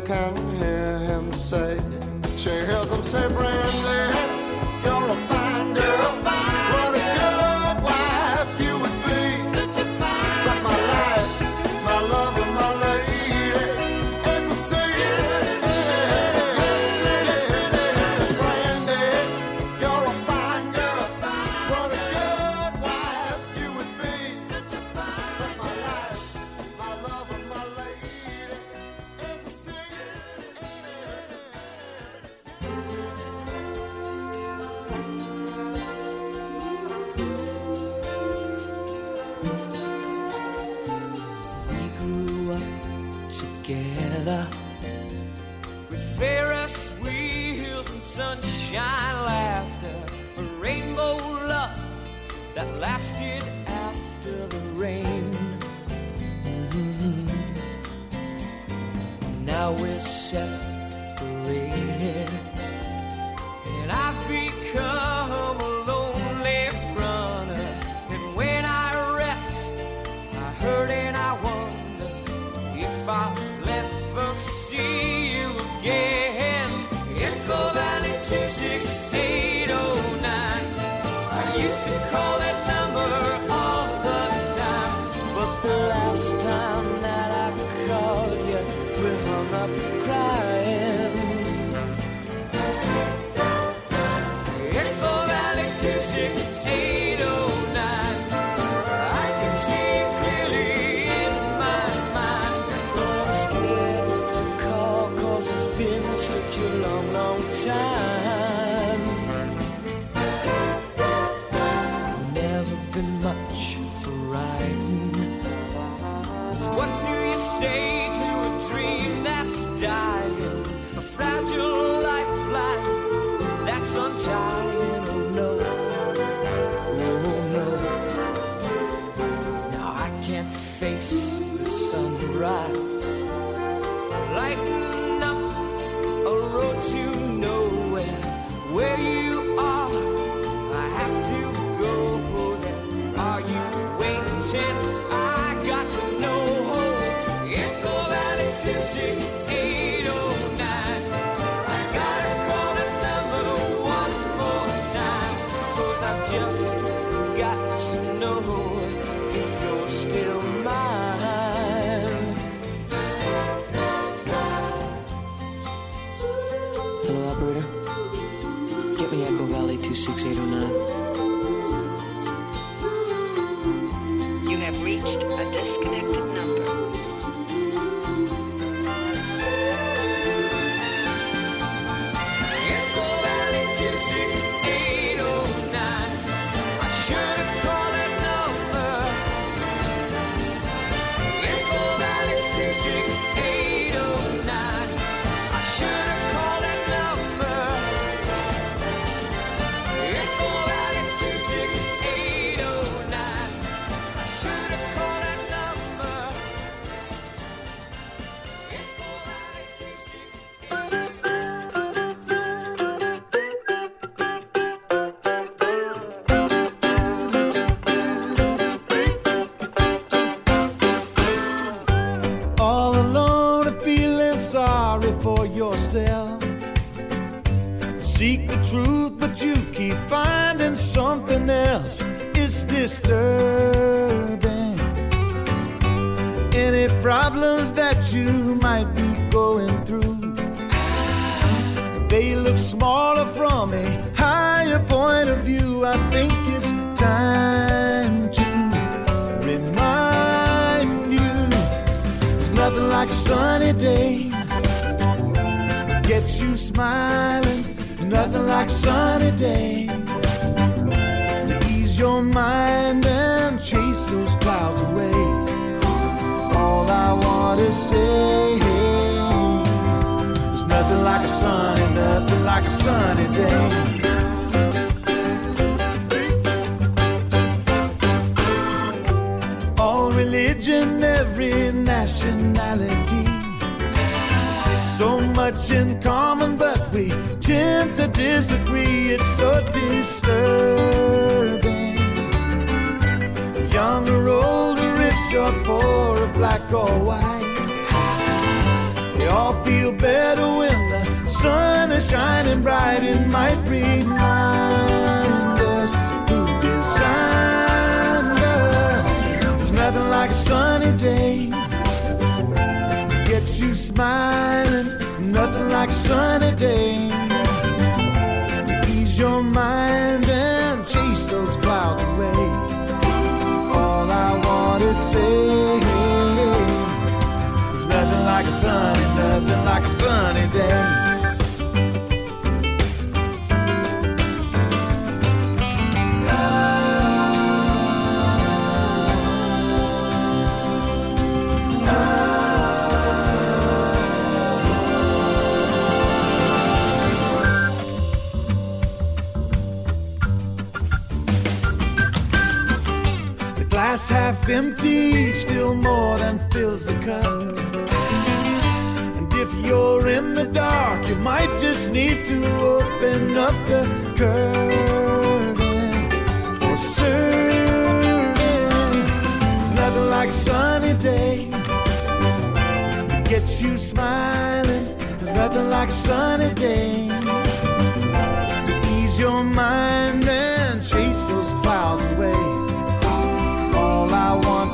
still count.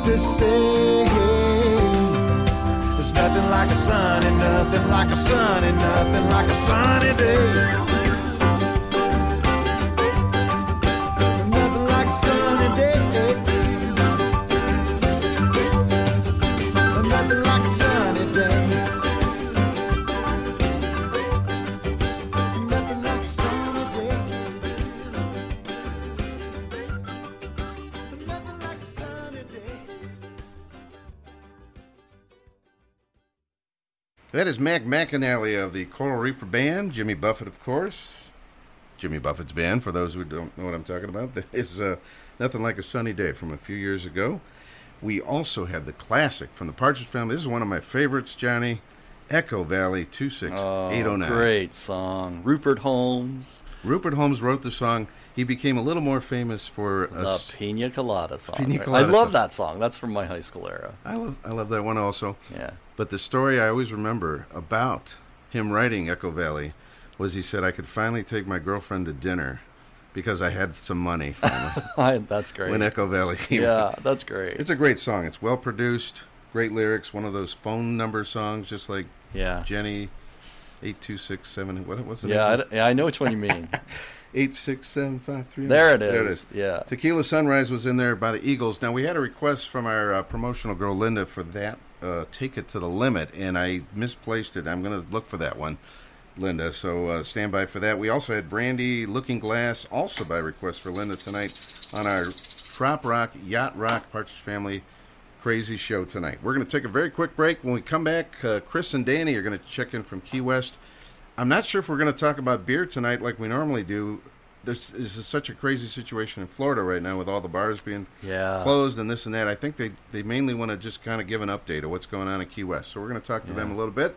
To say There's nothing like a sunny, nothing like a sunny, nothing like a sunny day. That is Mac McAnally of the Coral Reefer Band, Jimmy Buffett, of course. Jimmy Buffett's band, for those who don't know what I'm talking about. That is uh, Nothing Like a Sunny Day from a few years ago. We also had the classic from the Partridge Family. This is one of my favorites, Johnny. Echo Valley 26809. Oh, great song. Rupert Holmes. Rupert Holmes wrote the song. He became a little more famous for The us. Pina Colada song. Pina right? Colada I love song. that song. That's from my high school era. I love I love that one also. Yeah. But the story I always remember about him writing Echo Valley was he said I could finally take my girlfriend to dinner because I had some money. That's great. when Echo Valley came Yeah, that's great. It's a great song. It's well produced, great lyrics. One of those phone number songs, just like Yeah. Jenny, eight two six seven. What was it? Yeah, I, yeah, I know which one you mean. Eight six seven five three. There it is. Yeah. Tequila Sunrise was in there by the Eagles. Now we had a request from our uh, promotional girl Linda for that. Uh, Take it to the limit, and I misplaced it. I'm going to look for that one, Linda. So uh, stand by for that. We also had Brandy Looking Glass, also by request for Linda tonight on our Trop Rock Yacht Rock Partridge Family crazy show tonight. We're going to take a very quick break. When we come back, uh, Chris and Danny are going to check in from Key West. I'm not sure if we're going to talk about beer tonight like we normally do. This is such a crazy situation in Florida right now with all the bars being Yeah. closed and this and that. I think they, they mainly want to just kind of give an update of what's going on in Key West. So we're going to talk to them a little bit.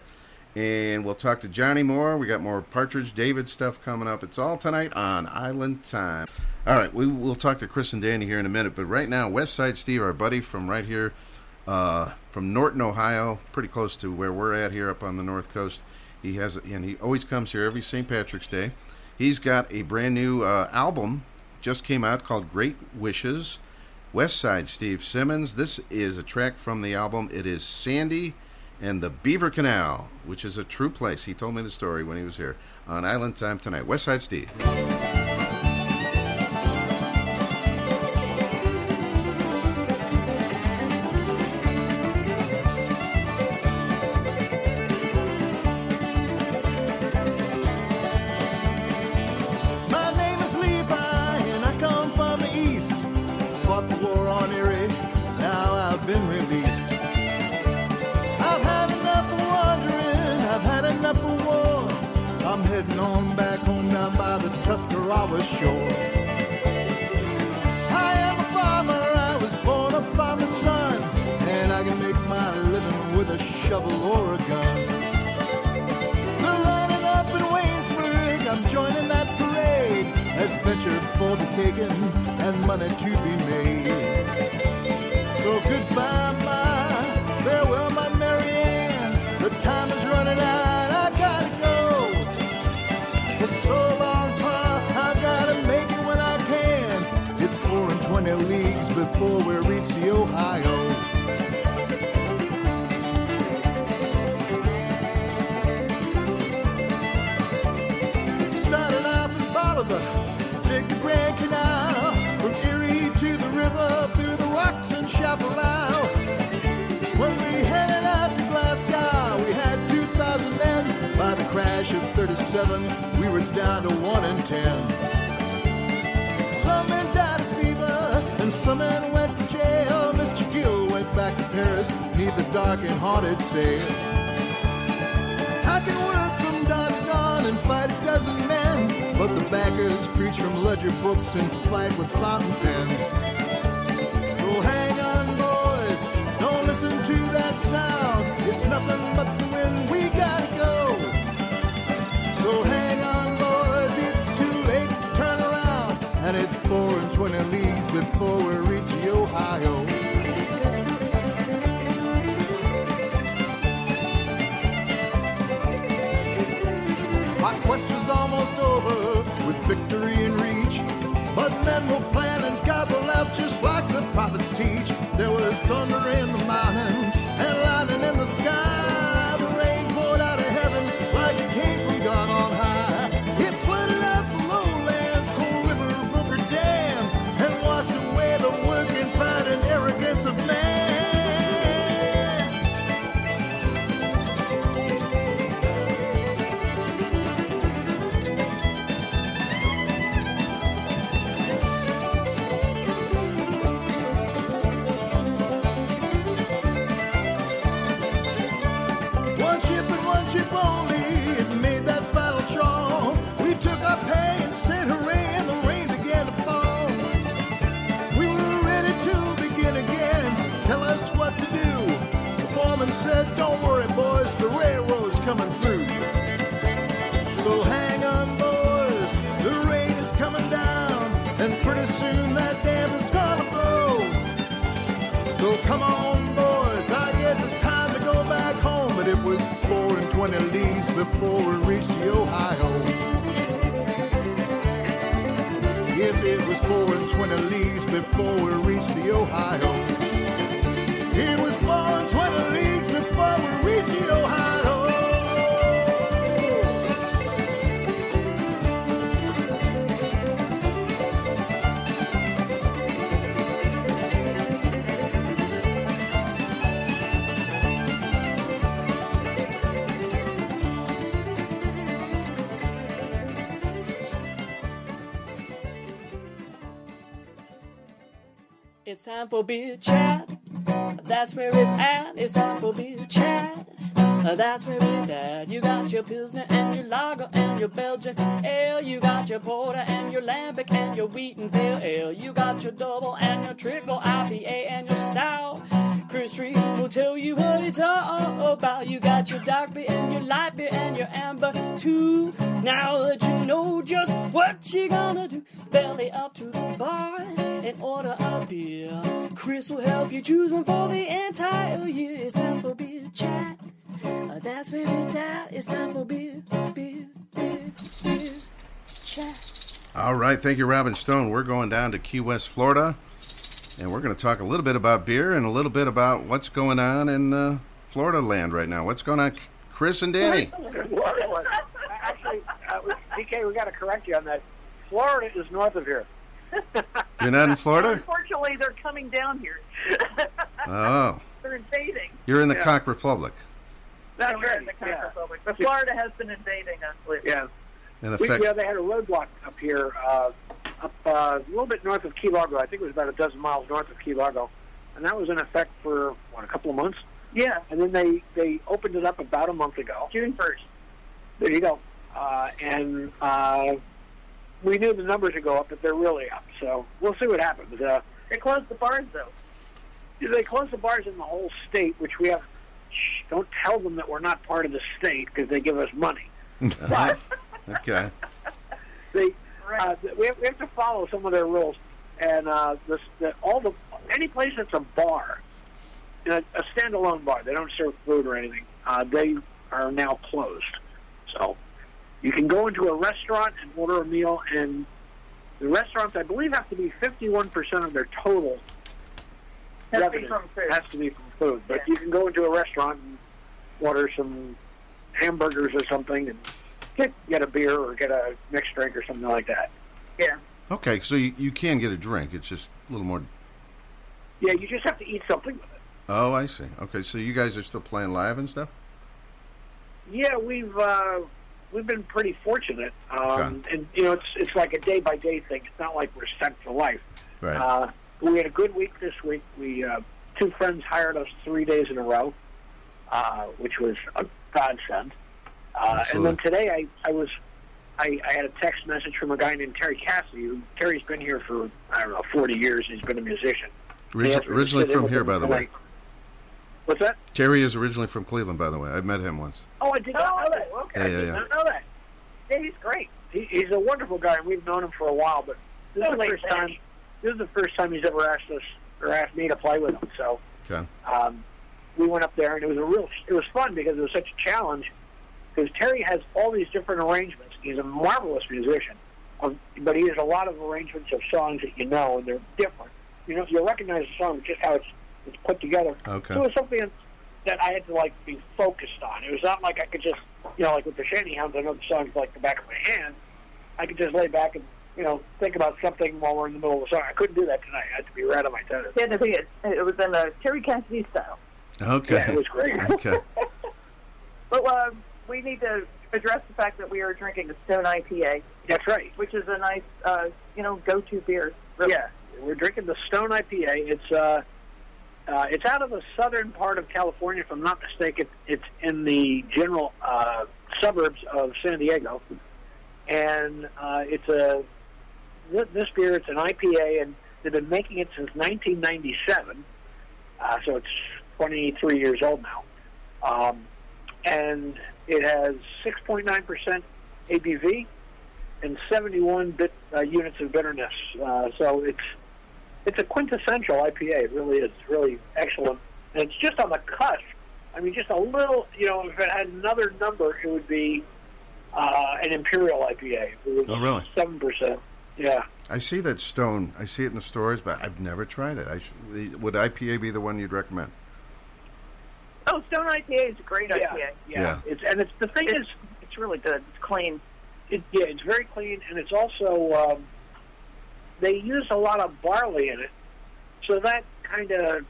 And we'll talk to Johnny more. We got more Partridge David stuff coming up. It's all tonight on Island Time. All right, we will talk to Chris and Danny here in a minute. But right now, West Side Steve, our buddy from right here uh, from Norton, Ohio, pretty close to where we're at here up on the North Coast. He has, and he always comes here every St. Patrick's Day. He's got a brand new uh, album just came out called Great Wishes. West Side Steve Simmons. This is a track from the album. It is Sandy and the Beaver Canal, which is a true place. He told me the story when he was here on Island Time tonight. West Side Steve. Time for beer chat. That's where it's at. It's time for beer chat. That's where it's at. You got your Pilsner and your Lager and your Belgian Ale. You got your Porter and your Lambic and your Wheat and Pale Ale. You got your Double and your Triple IPA and your Stout. Chris Reed will tell you what it's all about. You got your dark beer and your light beer and your amber too. Now that you know just what you're gonna do, belly up to the bar and order a beer. Chris will help you choose one for the entire year. It's time for beer chat. Uh, that's where it's at. It's time for beer, beer, beer, beer chat. All right, thank you, Robin Stone. We're going down to Key West, Florida, and we're going to talk a little bit about beer and a little bit about what's going on in uh, Florida land right now. What's going on, Chris and Danny? Actually, uh, DK, we got to correct you on that. Florida is north of here. You're not in Florida? Unfortunately, they're coming down here. Oh, they're invading. you're in the Yeah. Conch Republic. That's right, In the Conch yeah. Republic. But Florida has been invading us lately. Yeah. In We, yeah, they had a roadblock up here, uh, up uh, a little bit north of Key Largo. I think it was about a dozen miles north of Key Largo, and that was in effect for what a couple of months. Yeah. And then they they opened it up about a month ago. June first. There you go. Uh, and uh, we knew the numbers would go up, but they're really up. So we'll see what happens. Uh, They closed the bars though. they closed the bars in the whole state, which we have. Shh, don't tell them that we're not part of the state because they give us money. But okay. they uh, we, have, we have to follow some of their rules, and uh, this, the, all the any place that's a bar, a, a standalone bar, they don't serve food or anything. Uh, they are now closed. So you can go into a restaurant and order a meal, and the restaurants, I believe, have to be fifty-one percent of their total Has to be revenue from food. has to be from food. But you can go into a restaurant and order some hamburgers or something, and get get a beer or get a mixed drink or something like that. Yeah. Okay, so you, you can get a drink. It's just a little more. Yeah, you just have to eat something with it. Oh, I see. Okay, so you guys are still playing live and stuff? Yeah, we've uh, we've been pretty fortunate, um, and you know it's it's like a day by day thing. It's not like we're set for life. Right. Uh, we had a good week this week. We uh, two friends hired us three days in a row, uh, which was a godsend. Uh, and then today I I was I, I had a text message from a guy named Terry Cassidy. Who, Terry's been here for I don't know forty years. He's been a musician. He Origi- asked me to originally from here, by the way. tonight. What's that? Terry is originally from Cleveland, by the way. I've met him once. Oh, I did not know that. Okay, Yeah, I yeah, did yeah. not know that. Yeah, he's great. He, he's a wonderful guy, and we've known him for a while. But this is the Totally first time. This is the first time he's ever asked us or asked me to play with him. So Okay. um, we went up there, and it was a real. It was fun because it was such a challenge. Because Terry has all these different arrangements. He's a marvelous musician, um, but he has a lot of arrangements of songs that you know, and they're different. You know, you recognize the song just how it's it's put together. Okay. So it was something that I had to like be focused on. It was not like I could just, you know, like with the Shanty Hounds, I know the songs like the back of my hand. I could just lay back and, you know, think about something while we're in the middle of the song. I couldn't do that tonight. I had to be right on my toes. Yeah, the thing is, it was in a Terry Cassidy style. Okay. Yeah, it was great. okay. But uh, we need to address the fact that we are drinking a Stone IPA. That's right. Which is a nice, uh, you know, go-to beer. Really. Yeah, we're drinking the Stone IPA. It's uh, uh, it's out of the southern part of California, if I'm not mistaken. It's in the general uh, suburbs of San Diego, and uh, it's a th- this beer. It's an IPA, and they've been making it since 1997. Uh, so it's 23 years old now, um, and it has 6.9% ABV and 71 bit uh, units of bitterness. Uh, so it's it's a quintessential IPA. It really is really excellent, and it's just on the cusp. I mean, just a little. You know, if it had another number, it would be uh, an imperial IPA. It Oh, really? Seven percent. Yeah. I see that stone. I see it in the stores, but I've never tried it. I sh- the- would IPA be the one you'd recommend? Oh, Stone IPA is a great Yeah, IPA. Yeah. It's and it's the thing It's, is, it's really good. It's clean. it, yeah, it's very clean, and it's also um, they use a lot of barley in it, so that kind of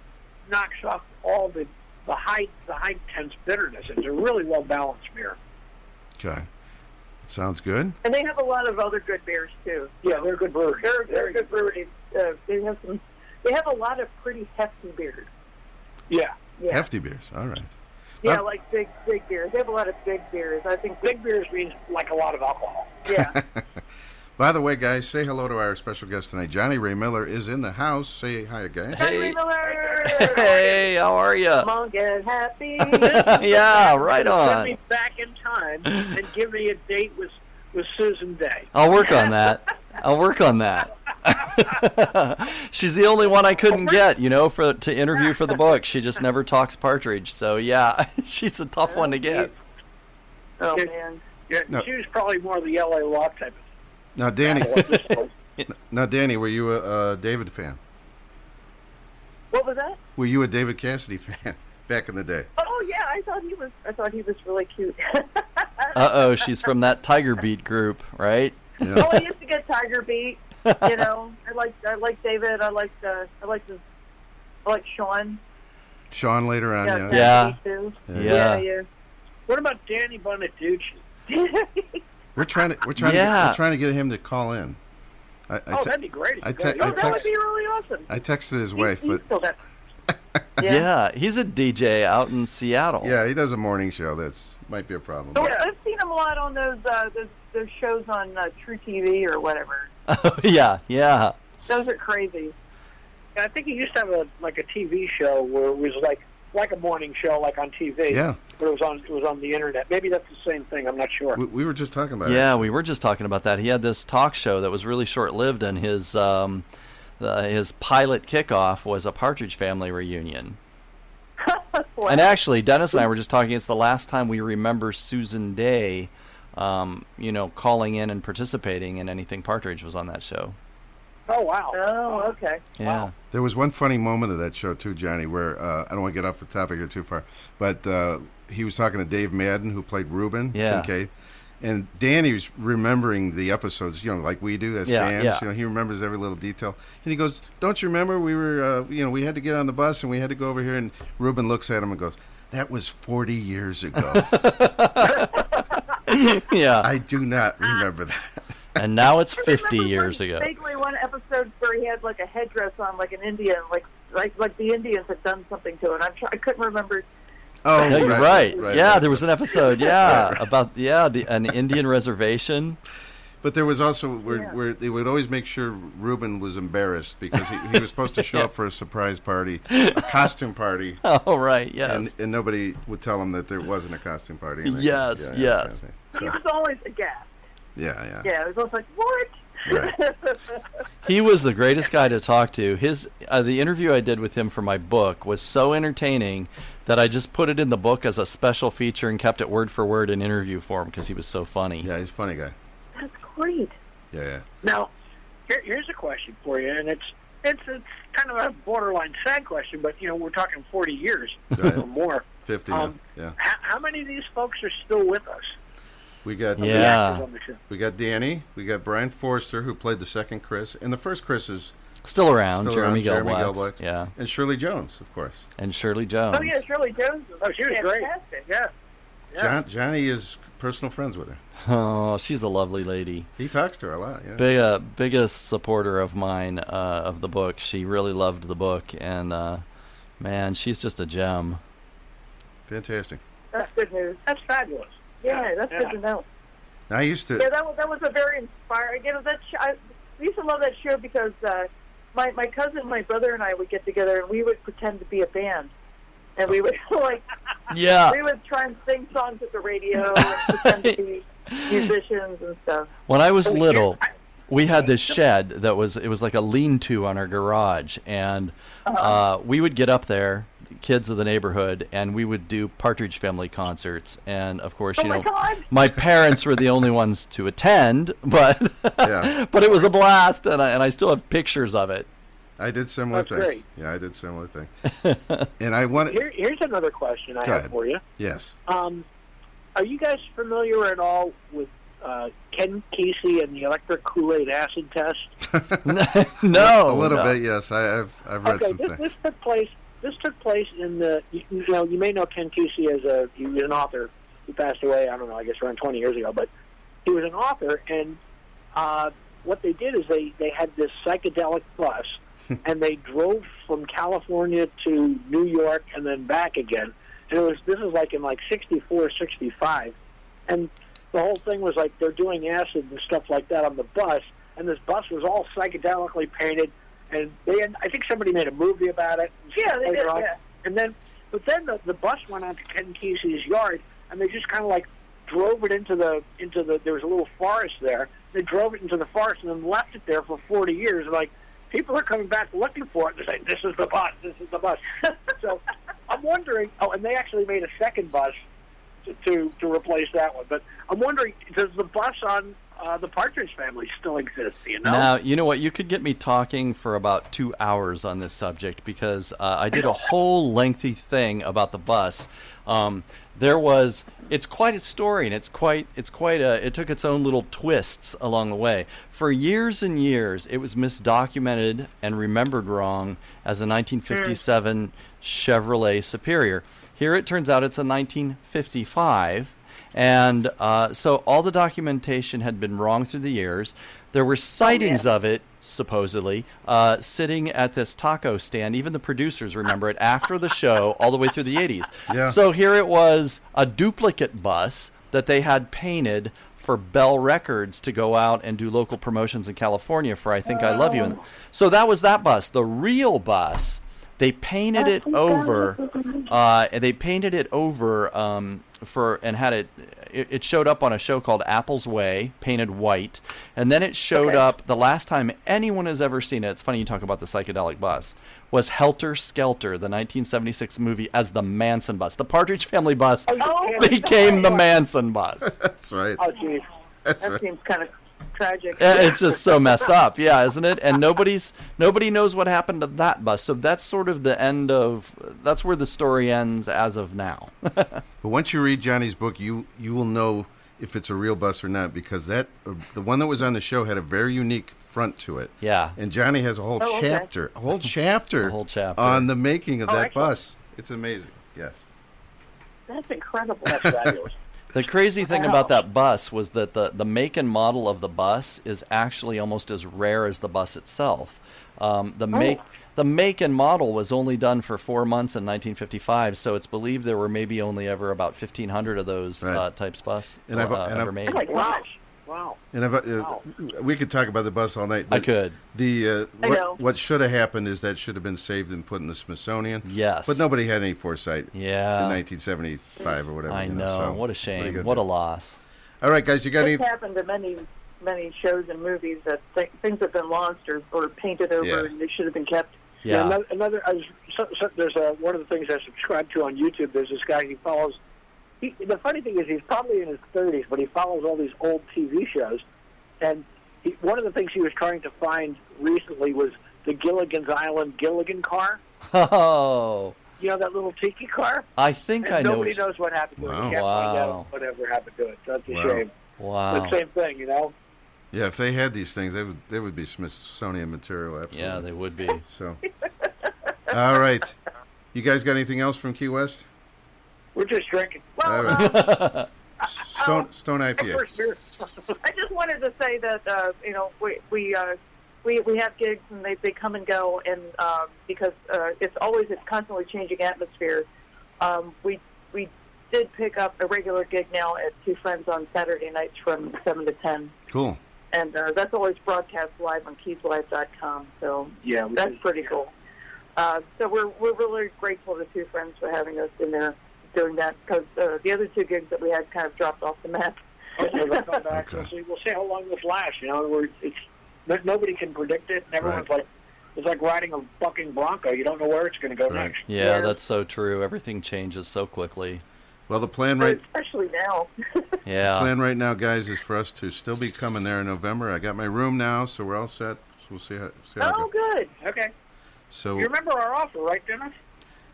knocks off all the the high the high tense bitterness. It's a really well balanced beer. Okay. Sounds good. And they have a lot of other good beers too. Yeah, they're good breweries. They're, they're Very good breweries. Uh, they have some. They have a lot of pretty hefty beers. Yeah. Yeah. Hefty beers. All right. Yeah, Uh, like big big beers. They have a lot of big beers. I think Big beers means like a lot of alcohol. Yeah. By the way, guys, say hello to our special guest tonight. Johnny Ray Miller is in the house. Say hi, guys. Henry Miller. Hey, how are you? Come on, get happy. yeah, right Let on. me back in time and give me a date with with Susan Dey. I'll work on that. I'll work on that. She's the only one I couldn't get, you know, for to interview for the book. She just never talks partridge. So yeah, she's a tough one to get. Oh man. Yeah, No. she was probably more the L.A. Rock type. Now, Danny. Of now, Danny, were you a, a David fan? What was that? Were you a David Cassidy fan back in the day? Oh yeah, I thought he was. I thought he was really cute. Uh oh, she's from that Tiger Beat group, right? oh, I used to get Tiger Beat. You know, I like I like David. I like uh, I like the I like Sean. Sean later on, Yeah, yeah. Tiger Yeah. yeah, yeah. What about Danny Bonaduce? We're trying to we're trying to get, we're trying to get him to call in. I, I oh, te- that'd be great. I, te- you I guys- oh, that would be really awesome. I texted his wife, He's but still that. Yeah. he's a DJ out in Seattle. yeah, he does a morning show. That's might be a problem. So I've seen him a lot on those uh, those those shows on uh, truTV or whatever. yeah, yeah. Those are crazy. Yeah, I think he used to have a like a TV show where it was like like a morning show, like on TV. Yeah. but it was on it was on the internet. Maybe that's the same thing. I'm not sure. We, we were just talking about it. Yeah, we were just talking about that. He had this talk show that was really short-lived, and his um, uh, his pilot kickoff was a Partridge Family reunion. And actually, Dennis and I were just talking. It's the last time we remember Susan Dey, um, you know, calling in and participating in anything Partridge was on that show. Oh wow. Oh, okay. Yeah. There was one funny moment of that show too, Johnny, where uh, I don't want to get off the topic here too far, but uh, he was talking to Dave Madden, who played Reuben Yeah. Kincaid, and Danny was remembering the episodes, you know, like we do as Yeah, fans. yeah. You know, he remembers every little detail, and he goes, "Don't you remember we were, uh, you know, we had to get on the bus and we had to go over here?" And Reuben looks at him and goes, "That was forty years ago." yeah. I do not remember that. And now it's 50 years one- ago. Vaguely one episode where he had like a headdress on, like an Indian, like like like the Indians had done something to it. I'm try- I couldn't remember. Oh, no, you're right, right. right, yeah, right. there was an episode. Yeah, about yeah, the, an Indian reservation. But there was also where, Yeah. where they would always make sure Reuben was embarrassed because he, he was supposed to show up for a surprise party, a costume party. Oh, right, And, yes. and nobody would tell him that there wasn't a costume party. And they- Yes, yeah, yeah, yes. yeah, He was always a aghast. Yeah, yeah. Yeah, it was always like, what? Right. He was the greatest guy to talk to. His uh, the interview I did with him for my book was so entertaining that I just put it in the book as a special feature and kept it word for word in interview form because he was so funny. Yeah, he's a funny guy. That's great. Yeah, yeah. Now, here, here's a question for you, and it's it's it's kind of a borderline sad question, but you know we're talking 40 years Right. or more. 50 Um, now. Yeah. How, how many of these folks are still with us? We got the Yeah. actors on the show? we got Danny, we got Brian Forster who played the second Chris, and the first Chris is Still around, still Jeremy, around, Jeremy Gelbwaks. Gelbwaks. Yeah, and Shirley Jones, of course. and Shirley Jones. Oh yeah, Shirley Jones. Oh, she was great. fantastic. Yeah. Yeah. John, Johnny is personal friends with her. Oh, she's a lovely lady. He talks to her a lot. Yeah. Big, uh, biggest supporter of mine uh, of the book. She really loved the book, and uh, man, she's just a gem. Fantastic. That's good news. That's fabulous. Yeah, that's Yeah. good to know. I used to. Yeah, that was that was a very inspiring. You know, that sh- I used to love that show because uh, my my cousin, my brother, and I would get together and we would pretend to be a band, and we would like Yeah. we would try and sing songs at the radio and pretend to be musicians and stuff. When I was little, we had this shed that was it was like a lean-to on our garage, and uh, we would get up there, the kids of the neighborhood, and we would do Partridge Family concerts. And of course, Oh you my know, God! my parents were the only ones to attend, but Yeah. but it was a blast, and I, and I still have pictures of it. I did similar That's things. great. Yeah, I did similar things. and I want Here, here's another question I Go have ahead. for you. Yes. Um, are you guys familiar at all with uh, Ken Kesey and the electric Kool-Aid acid test? no, a little no. bit. Yes, I, I've I've read okay, some this, things. this took place. This took place in the. You, you know, you may know Ken Kesey as a he was an author. He passed away. I don't know. I guess around 20 years ago, but he was an author, and uh, what they did is they they had this psychedelic bus, and they drove from California to New York and then back again. And it was this is like in like 64, 65, and the whole thing was like they're doing acid and stuff like that on the bus, and this bus was all psychedelically painted, and they had, I think somebody made a movie about it. Yeah, they did, on. yeah. And then, but then the, the bus went on to Ken Kesey's yard, and they just kind of like drove it into the into the. There was a little forest there. They drove it into the forest and then left it there for 40 years. Like people are coming back looking for it. They're saying, "This is the bus. This is the bus." so I'm wondering. Oh, and they actually made a second bus to to, to replace that one. But I'm wondering, does the bus on uh, the Partridge Family still exists. You know. Now, you know what? You could get me talking for about two hours on this subject because uh, I did a whole lengthy thing about the bus. Um, there was, it's quite a story, and it's quite, it's quite a. It took its own little twists along the way. For years and years, it was misdocumented and remembered wrong as a 1957 Chevrolet Superior. Here it turns out it's a 1955. And uh, so all the documentation had been wrong through the years. There were sightings of it, supposedly, uh, sitting at this taco stand. Even the producers remember it after the show, all the way through the 80s. Yeah. So here it was a duplicate bus that they had painted for Bell Records to go out and do local promotions in California for I Think I Love You. And so that was that bus. The real bus, they painted it over. Uh, they painted it over um, for and had it, it. It showed up on a show called Apple's Way, painted white, and then it showed up. The last time anyone has ever seen it, it's funny you talk about the psychedelic bus. Was Helter Skelter, the 1976 movie, as the Manson bus? The Partridge Family bus became the Manson bus. That's right. Oh, geez. That's that right. seems kind of tragic. Uh, It's just so messed up, yeah, isn't it? And nobody's nobody knows what happened to that bus. So that's sort of the end of. That's where the story ends as of now. But once you read Johnny's book, you you will know if it's a real bus or not because that uh, the one that was on the show had a very unique front to it. Yeah. And Johnny has a whole Oh, okay. chapter, a whole chapter, A whole chapter. on the making of Oh, that excellent. bus. It's amazing. Yes. That's incredible. That's fabulous. The crazy thing Wow. about that bus was that the, the make and model of the bus is actually almost as rare as the bus itself. Um, the make the make and model was only done for four months in 1955, so it's believed there were maybe only ever about 1,500 of those Right. uh, types bus And I've- uh, and ever I've- made. Oh my gosh. Wow. And if, uh, we could talk about the bus all night. I could. The uh, I know. what, what should have happened is that should have been saved and put in the Smithsonian. Yes. But nobody had any foresight. Yeah. In 1975 or whatever. I you know. so what a what are you shame. gonna What a loss. All right, guys, you got any? This happened to many, many shows and movies that th- things have been lost or, or painted over Yeah. and they should have been kept. Yeah. another, another I was, so, so, there's a, one of the things I subscribe to on YouTube. There's this guy he follows. He, the funny thing is he's probably in his 30s, but he follows all these old TV shows. And he, one of the things he was trying to find recently was the Gilligan's Island Gilligan car. Oh, You know that little tiki car? I think and I know. nobody knows what happened to it. Wow. You can't find out whatever happened to it. So that's a Wow. shame. Wow. But same thing, you know. Yeah, if they had these things, they would they would be Smithsonian material. Absolutely. Yeah, they would be. So. All right. You guys got anything else from Key West? We're just drinking. Well, right. um, Stone Stone IPA. first beer. I just wanted to say that uh, you know we we uh, we we have gigs and they they come and go and um, because uh, it's always it's constantly changing atmosphere. Um, we we did pick up a regular gig now at Two Friends on Saturday nights from seven to ten, Cool. and uh, that's always broadcast live on KeysLive.com. So Yeah, that's did. pretty cool. Uh, so we're we're really grateful to Two Friends for having us in there doing that because uh, the other two gigs that we had kind of dropped off the map. Hopefully they'll come back. Okay. We'll see. We'll see how long this lasts. You know, we're, it's nobody can predict it, and everyone's Right. like, it's like riding a fucking Bronco. You don't know where it's going to go Right. next. Yeah, Yeah. that's so true. Everything changes so quickly. Well, the plan right Especially now. Yeah. plan right now, guys, is for us to still be coming there in November. I got my room now, so we're all set. So we'll see how see how oh, goes. good. Okay. So You remember our offer, right, Dennis?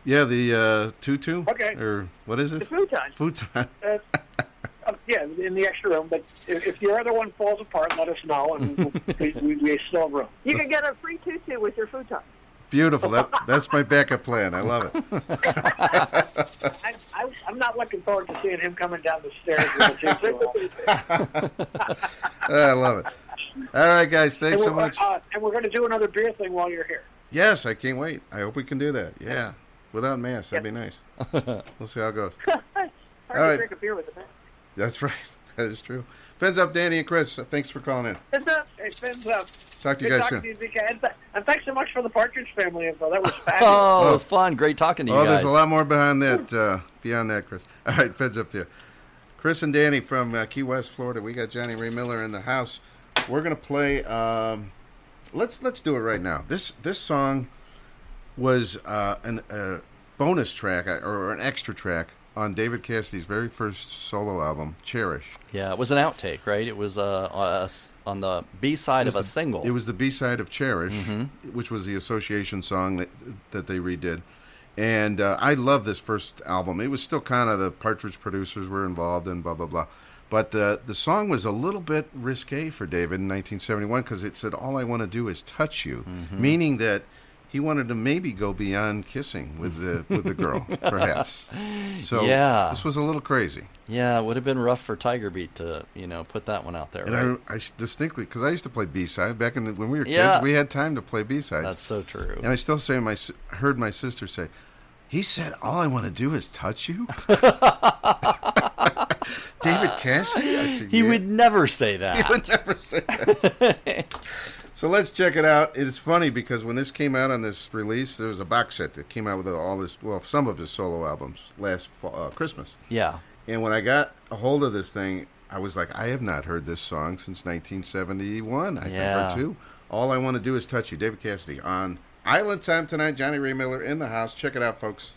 Yeah, the uh, tutu. Okay. Or what is The it? futon. Futon. Uh, uh, yeah, in the extra room. But if, if your other one falls apart, let us know, and we, we, we still have room. You can get a free tutu with your futon. Beautiful. That that's my backup plan. I love it. I, I, I'm not looking forward to seeing him coming down the stairs with a tutu on. I love it. All right, guys. Thanks so much. uh, and we're going to do another beer thing while you're here. Yes, I can't wait. I hope we can do that. Yeah, without masks, that'd be nice. We'll see how it goes. Hard All right. to drink a beer with a mask. That's right. that is true. Fins up, Danny and Chris. Thanks for calling in. It's up. It fins up. Talk to you guys soon. to you, And, th- and thanks so much for the Partridge Family info. That was Oh, it was fun. Great talking to you Oh, guys. there's a lot more behind that. Uh, beyond that, Chris. All right, Feds up to you. Chris and Danny from uh, Key West, Florida. We got Johnny Ray Miller in the house. We're gonna play. Um, let's let's do it right now. This this song was uh, an uh, bonus track uh, or an extra track on David Cassidy's very first solo album, Cherish. Yeah, it was an outtake, right? It was uh, on a on the B side of a the- single. It was the B side of Cherish, Mhm. which was the association song that that they redid. And uh, I love this first album. It was still kind of the Partridge producers were involved in blah blah blah, but uh, the song was a little bit risque for David in 1971 because it said "All I want to do is touch you," Mhm. meaning that he wanted to maybe go beyond kissing with the with the girl, perhaps. So Yeah. this was a little crazy. yeah, it would have been rough for Tiger Beat to you know put that one out there, And right? I, I distinctly, because I used to play B side back in the, when we were kids, we had time to play B sides. That's so true. And I still say my heard my sister say, "He said all I want to do is touch you." David Cassidy. Said, He "Yeah." would never say that. He would never say that. So let's check it out. It is funny because when this came out on this release, there was a box set that came out with all this, well, some of his solo albums last fall, uh, Christmas. Yeah. And when I got a hold of this thing, I was like, I have not heard this song since 1971. I Yeah. think or two. All I want to do is touch you, David Cassidy on Island Time tonight. Johnny Ray Miller in the house. Check it out, folks.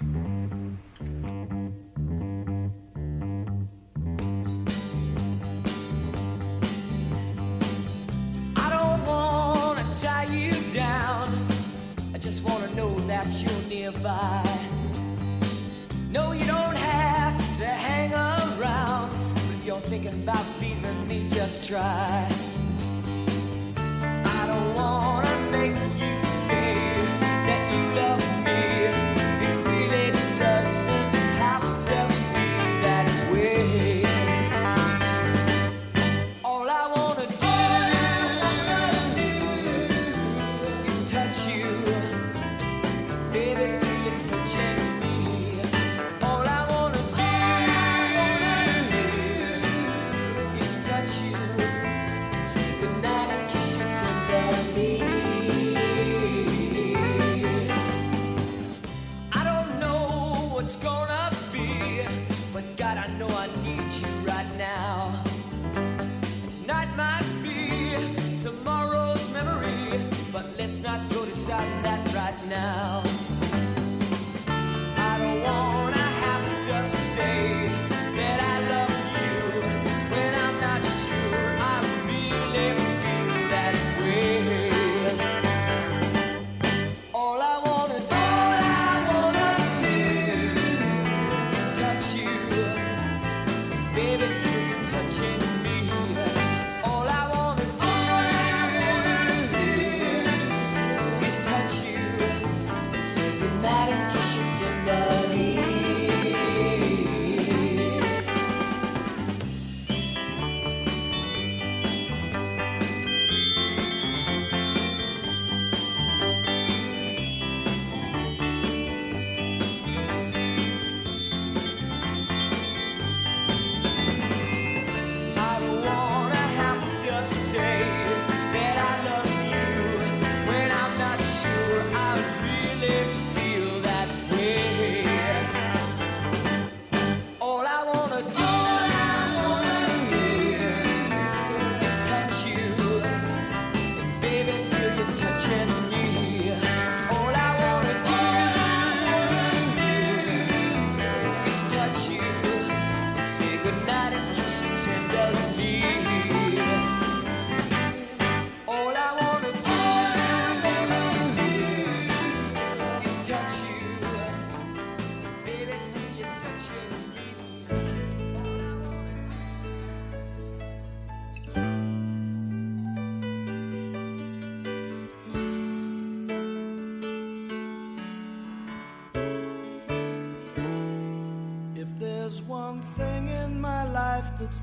Tie you down. I just wanna know that you're nearby. No, you don't have to hang around. But if you're thinking about leaving me, just try. I don't wanna make you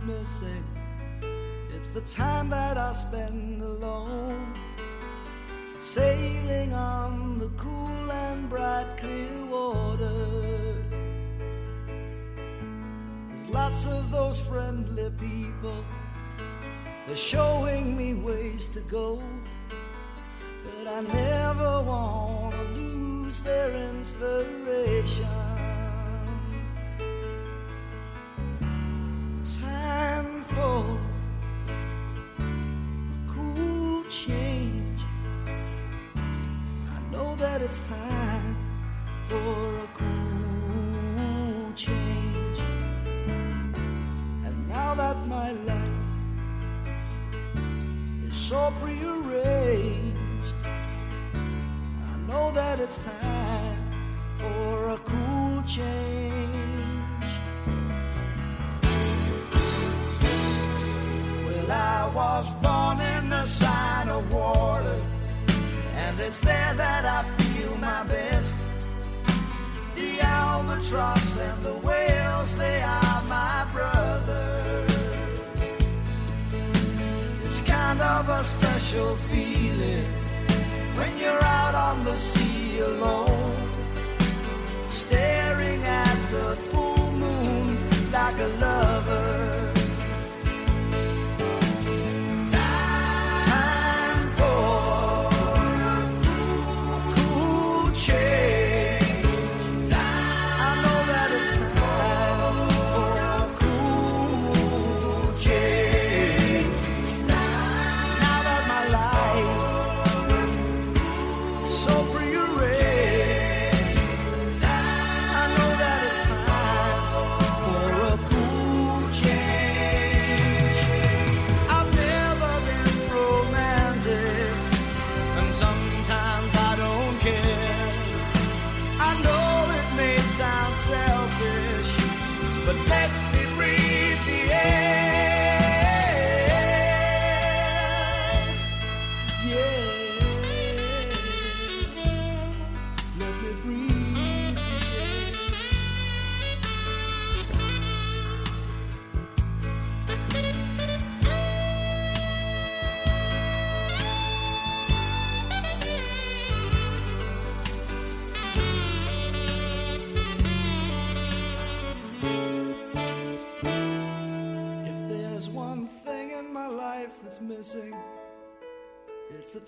missing. It's the time that I spend alone, sailing on the cool and bright clear water. There's lots of those friendly people, they're showing me ways to go, but I never want to lose their inspiration. You're feeling when you're out on the sea alone.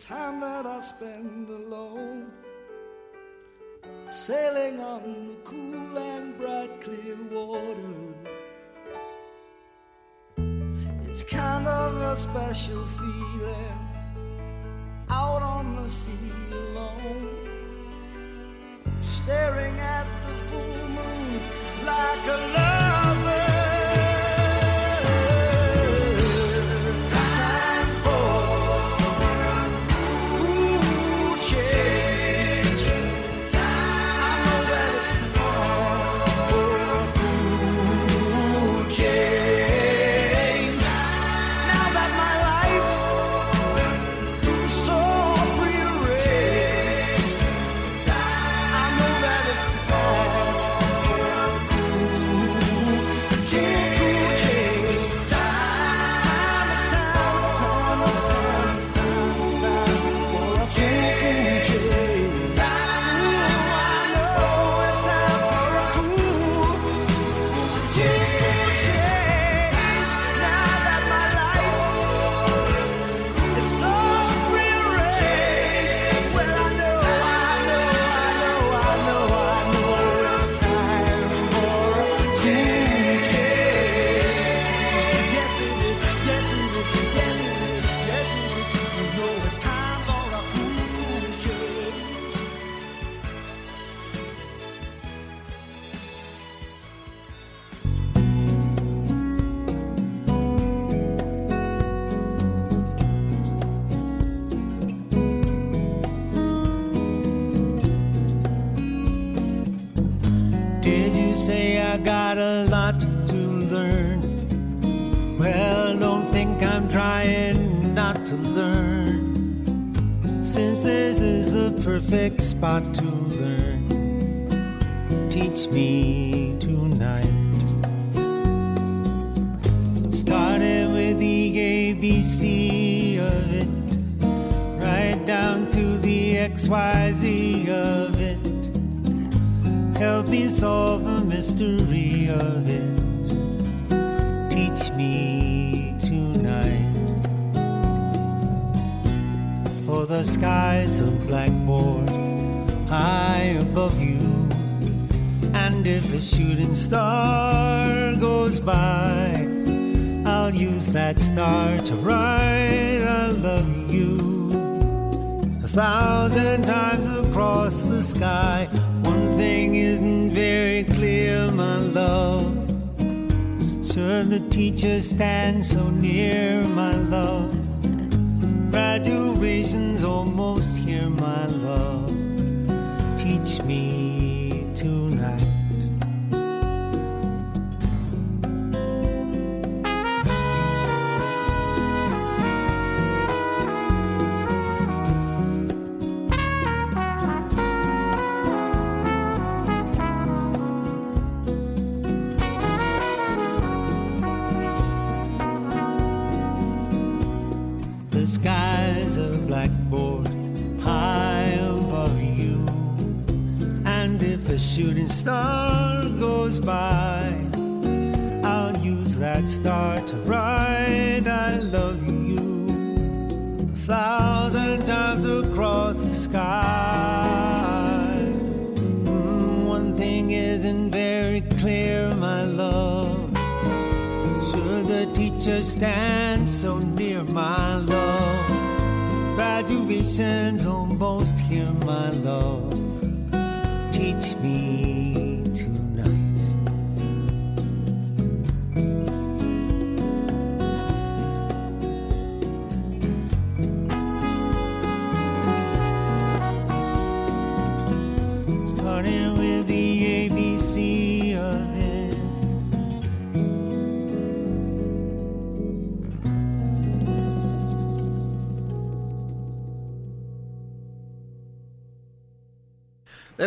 time that I spend alone, sailing on the cool and bright clear water. It's kind of a special feeling out on the sea alone, staring at the full moon like a love.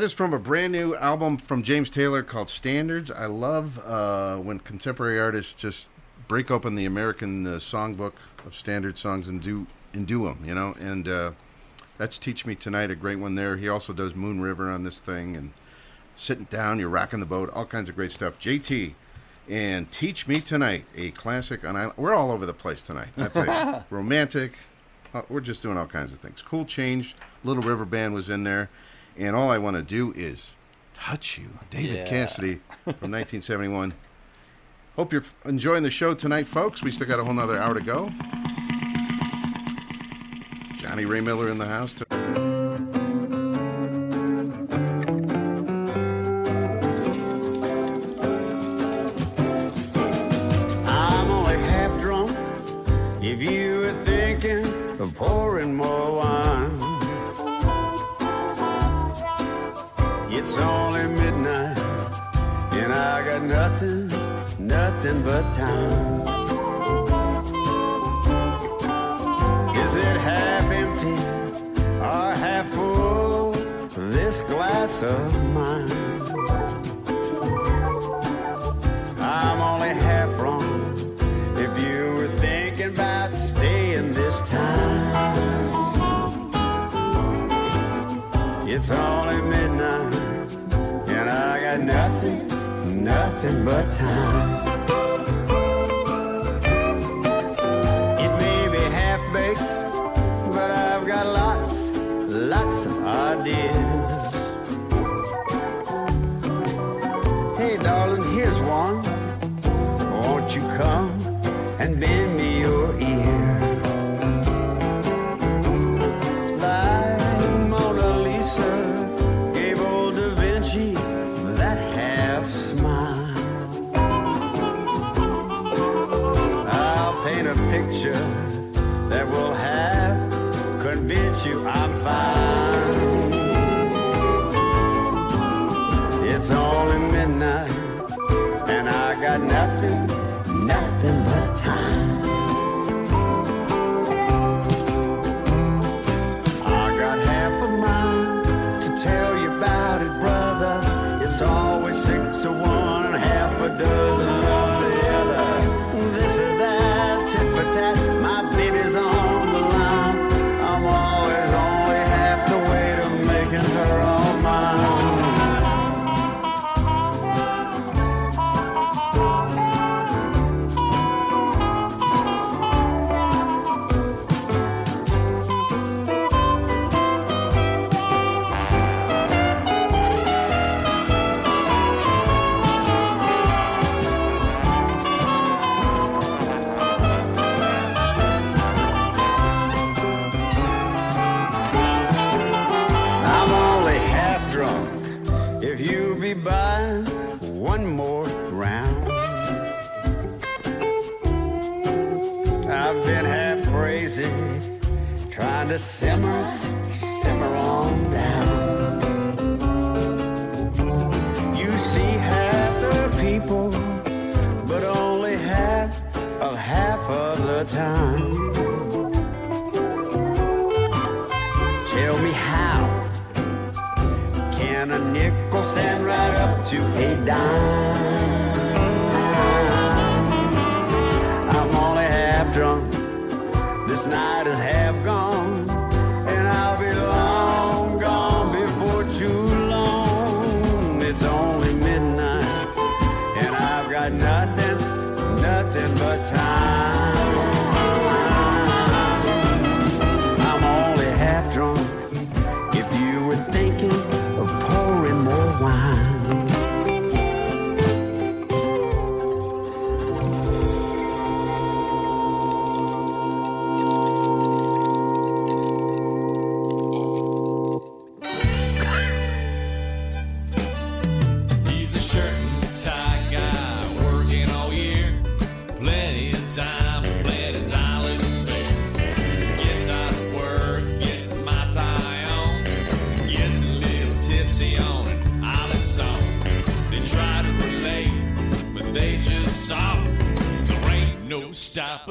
Is from a brand new album from James Taylor called Standards. I love uh, when contemporary artists just break open the American uh, songbook of standard songs and do and do them, you know. And uh, that's Teach Me Tonight, a great one there. He also does Moon River on this thing and Sitting Down, You're Rocking the Boat, all kinds of great stuff. JT and Teach Me Tonight, a classic on Island. We're all over the place tonight. I tell you. Romantic. Uh, we're just doing all kinds of things. Cool Change, Little River Band was in there. And all I want to do is touch you. David Yeah. Cassidy from 1971. Hope you're enjoying the show tonight, folks. We still got a whole nother hour to go. Johnny Ray Miller in the house. To- I'm only half drunk. If you were thinking of pouring more wine, it's only midnight, and I got nothing, nothing but time. Is it half empty or half full? This glass of mine. I'm only half wrong. If you were thinking about staying this time, it's only midnight, nothing, nothing but time.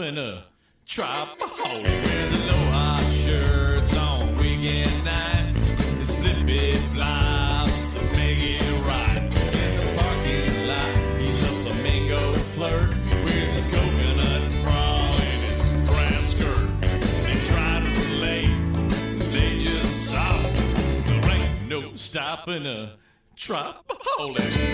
in a tripaholic. Wears a low shirts on weekend nights. It's flippy flops to make it right. In the parking lot, he's a flamingo flirt. His coconut bra and his skirt. They try to relate, they just. There ain't no stopping a tripaholic.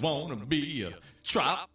wanna be a trap.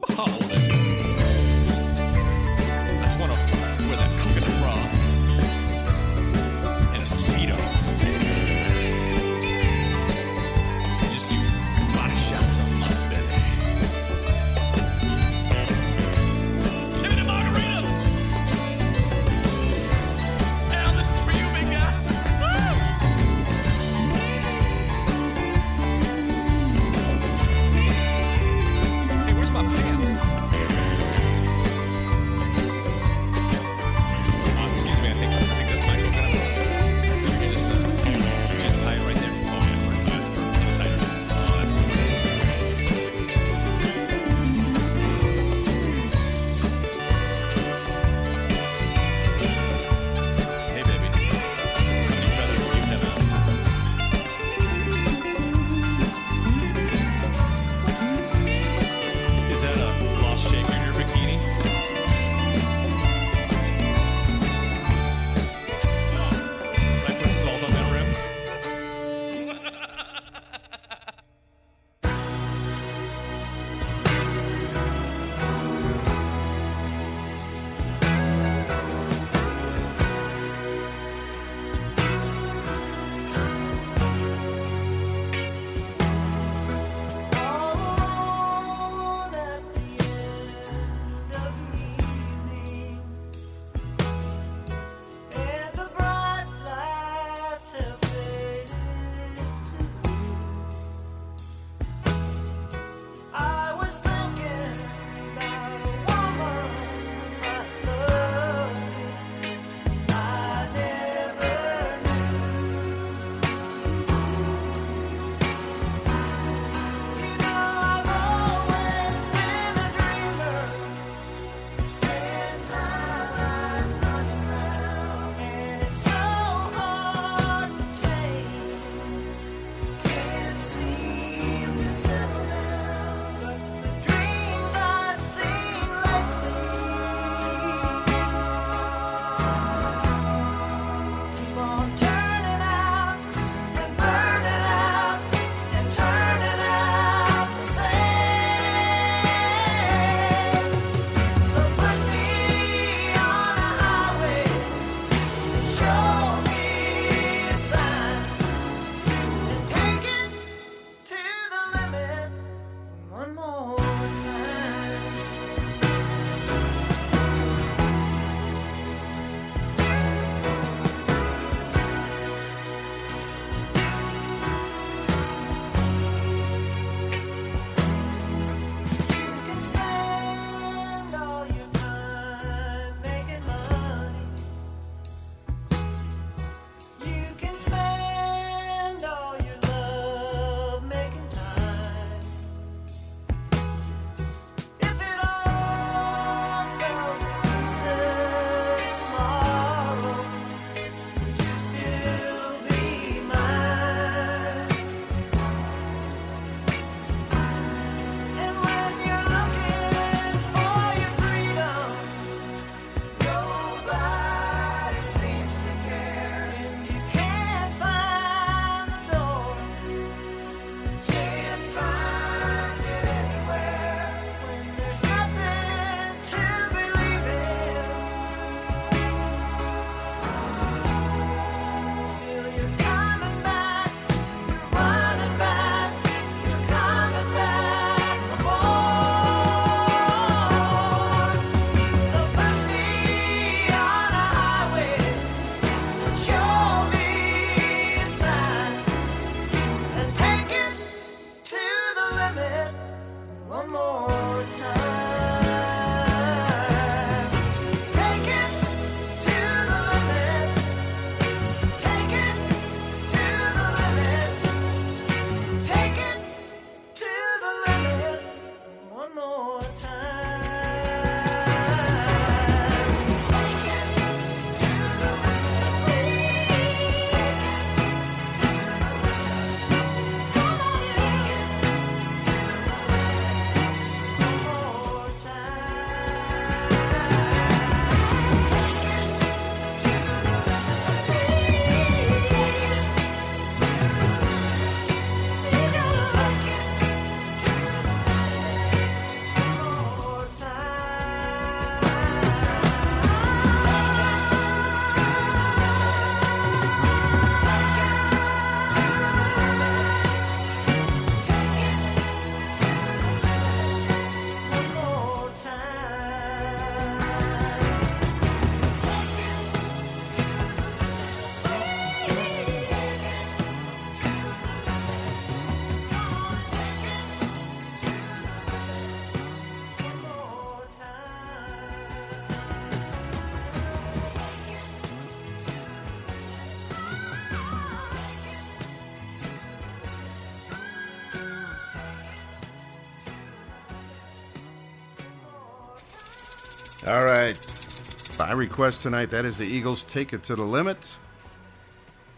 By request tonight, that is the Eagles Take It to the Limit.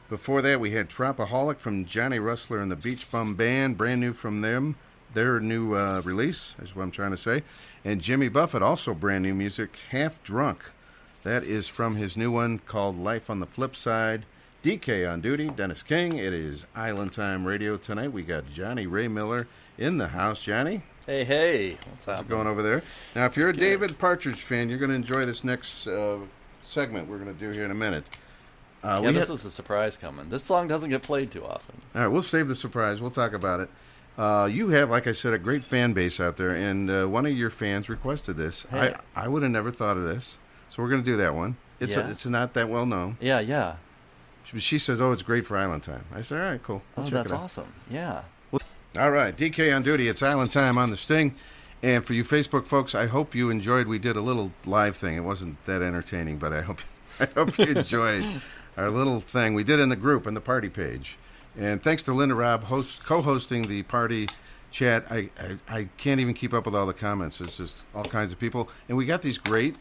Before that, we had Tropaholic from Johnny Russler and the Beach Bum Band, brand new from them, their new uh, release, is what I'm trying to say. And Jimmy Buffett, also brand new music, Half Drunk. That is from his new one called Life on the Flip Side. DK on duty, Dennis King. It is Island Time Radio tonight. We got Johnny Ray Miller in the house. Johnny? Hey, hey. What's How's happening? going over there? Now, if you're a David Partridge fan, you're going to enjoy this next uh, segment we're going to do here in a minute. Uh, yeah, this had- was a surprise coming. This song doesn't get played too often. All right, we'll save the surprise. We'll talk about it. Uh, you have, like I said, a great fan base out there, and uh, one of your fans requested this. Hey. I, I would have never thought of this, so we're going to do that one. It's Yeah. it's not that well known. Yeah, yeah. She, she says, "Oh, it's great for Island Time." I said, "All right, cool. Oh, We'll check that's it out." awesome. Yeah. All right, DK on duty. It's Island Time on the Sting. And for you Facebook folks, I hope you enjoyed. We did a little live thing. It wasn't that entertaining, but I hope I hope you enjoyed our little thing we did in the group in the party page. And thanks to Linda Robb host, co-hosting the party chat. I, I I can't even keep up with all the comments. It's just all kinds of people, and we got these great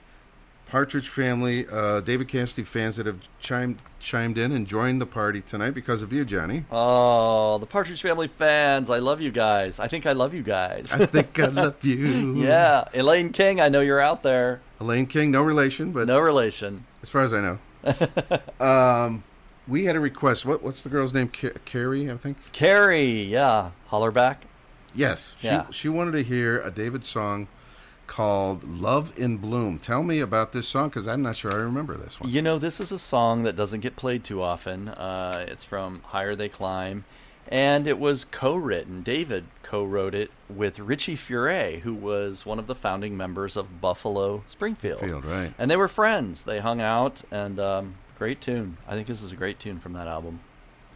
Partridge Family, uh, David Cassidy fans that have chimed chimed in and joined the party tonight because of you, Johnny. Oh, the Partridge Family fans, I love you guys. I think I love you guys. I think I love you. yeah, Elaine King, I know you're out there. Elaine King, no relation, but no relation, as far as I know. um, we had a request. What what's the girl's name? Ca- Carrie, I think. Carrie, yeah, holler back. Yes, she Yeah. she wanted to hear a David song called "Love in Bloom." Tell me about this song because I'm not sure I remember this one. You know, this is a song that doesn't get played too often. Uh, it's from Higher They Climb, and it was co-written. David co-wrote it with Richie Furay, who was one of the founding members of Buffalo Springfield. Field, right? And they were friends. They hung out, and um, great tune. I think this is a great tune from that album.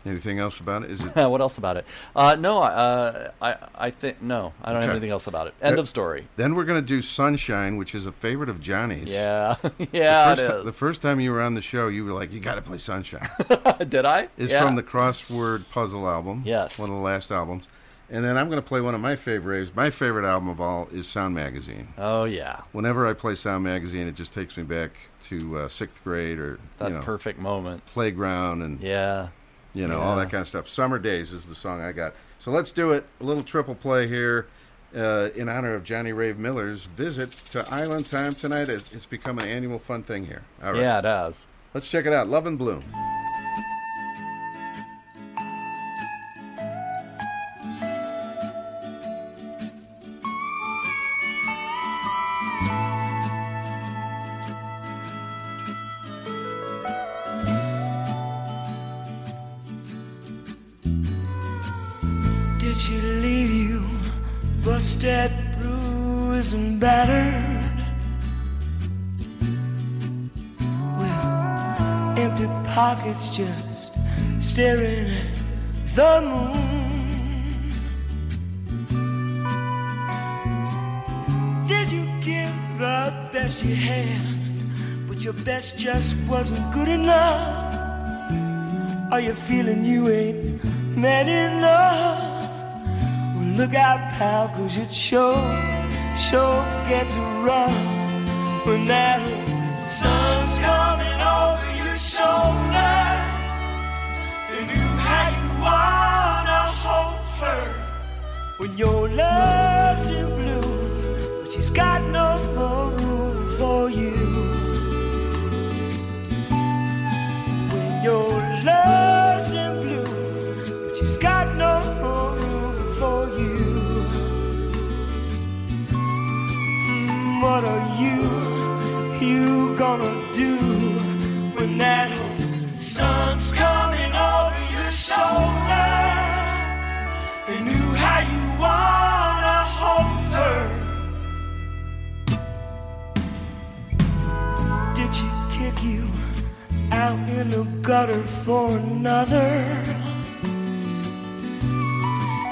Anything else about it? Is it what else about it? Uh, no, uh, I I think no, I don't have anything else about it. End of story. Then we're going to do "Sunshine," which is a favorite of Johnny's. Yeah, yeah, The first, is. the first time you were on the show, you were like, "You got to play Sunshine." Did I? It's Yeah. from the Crossword Puzzle album. Yes. one of the last albums. And then I'm going to play one of my favorites. My favorite album of all is Sound Magazine. Oh yeah, Whenever I play Sound Magazine, it just takes me back to uh, sixth grade or that you know, perfect moment. playground and Yeah, you know all that kind of stuff. Summer Days is the song I got. So let's do it. A little triple play here uh, in honor of Johnny Ray Miller's visit to Island Time tonight. It's, it's become an annual fun thing here. All right. yeah, it does. Let's check it out. Love and Bloom. step bruised and battered, with empty pockets just staring at the moon. Did you give the best you had, but your best just wasn't good enough? Are you feeling you ain't man enough? Look out, pal, cause it sure, sure gets rough when that sun's coming over your shoulder. And you how you wanna hold her when your love's in blue, but she's got no more room for you. When your love's gonna do when that sun's coming over your shoulder? And you how you wanna hold her. Did she kick you out in the gutter for another?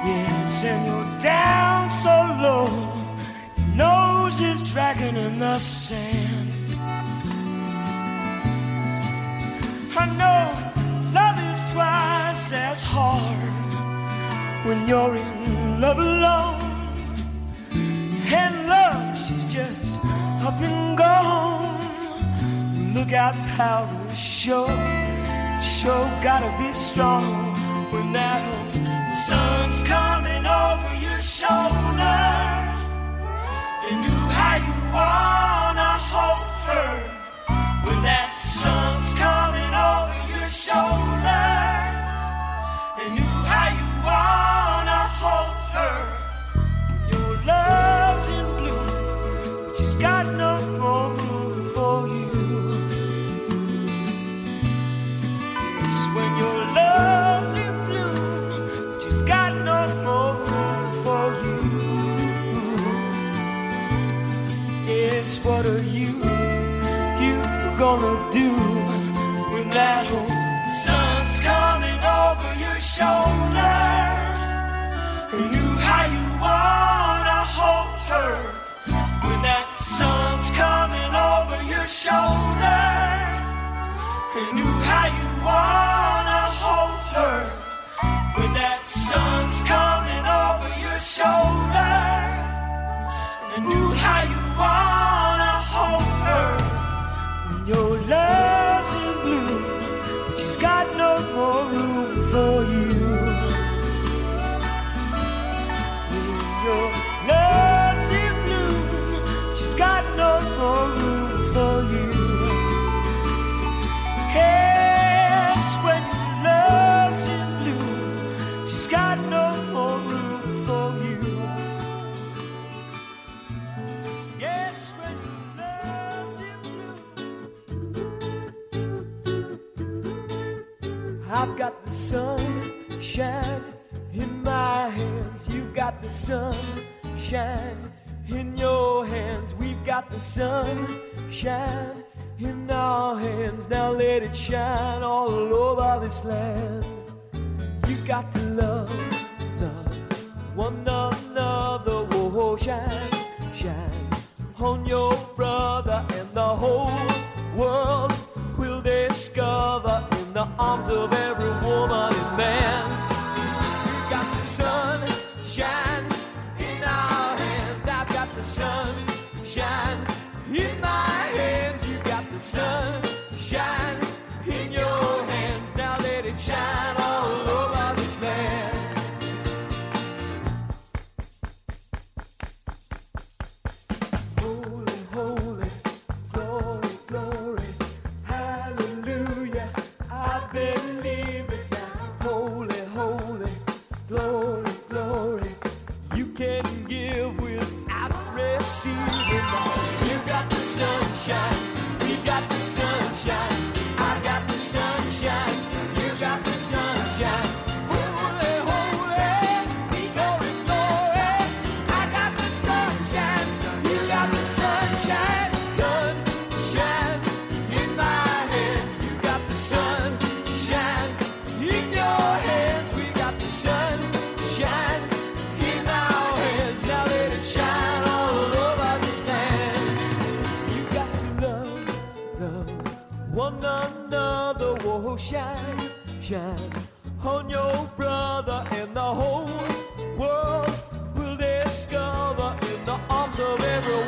Yes, and you're down so low, nose is dragging in the sand. Twice as hard when you're in love alone. And love, she's just up and gone. Look out, pal, sure, sure gotta be strong when that sun's coming over your shoulder. And you how you wanna hold her when that sun's coming over your shoulder. What are you, you gonna do when that sun's coming over your shoulder? Hold her when that sun's coming over your shoulder. And you how you wanna hold her when that sun's coming over your shoulder. And you how you wanna hold her when your love's in blue, but she's got no more room for you. Your no room for you. Yes, when love's in she's got no more room for you. Yes, when love's in. I've got the sunshine in my hands. You've got the sunshine in your hands. We've got the sunshine in our hands. Now let it shine all over this land. You got to love, love one another. Whoa, shine, shine on your brother, and the whole world will discover in the arms of every woman and man. You got the sunshine in our hands. I've got the in my hands. You got the sunshine one another. will shine, shine on your brother, and the whole world will discover in the arms of everyone.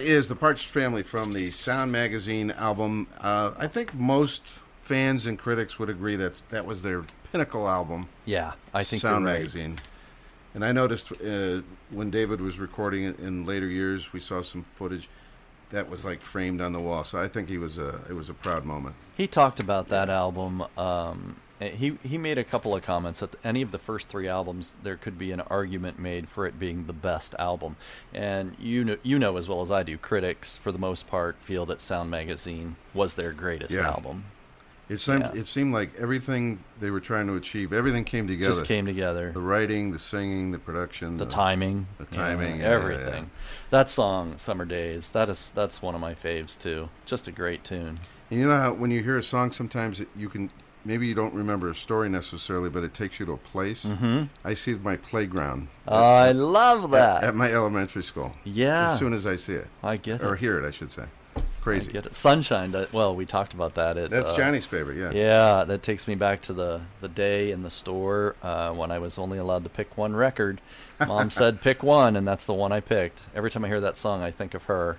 That is the Partridge Family from the Sound Magazine album. Uh, I think most fans and critics would agree that that was their pinnacle album. Yeah, I think Sound right. Magazine. And I noticed uh, when David was recording it in later years, we saw some footage that was like framed on the wall. So I think he was a it was a proud moment. He talked about that album. Um, Uh, he he made a couple of comments that any of the first three albums there could be an argument made for it being the best album, and you know you know as well as I do, critics for the most part feel that Sound Magazine was their greatest Yeah. album. It seemed Yeah. it seemed like everything they were trying to achieve, everything came together. Just came together. The writing, the singing, the production, the timing, the timing, yeah, everything. That song, "Summer Days," that is that's one of my faves too. Just a great tune. And you know how when you hear a song, sometimes you can maybe you don't remember a story necessarily, but it takes you to a place. Mhm. I see my playground. Oh, I love that. at, my elementary school. Yeah. as soon as I see it, I get it. or hear it, I should say. Crazy. I get it. Sunshine. Well, we talked about that. It, That's uh, Johnny's favorite, yeah. Yeah, that takes me back to the the day in the store uh, when I was only allowed to pick one record. Mom said pick one, and that's the one I picked. Every time I hear that song, I think of her.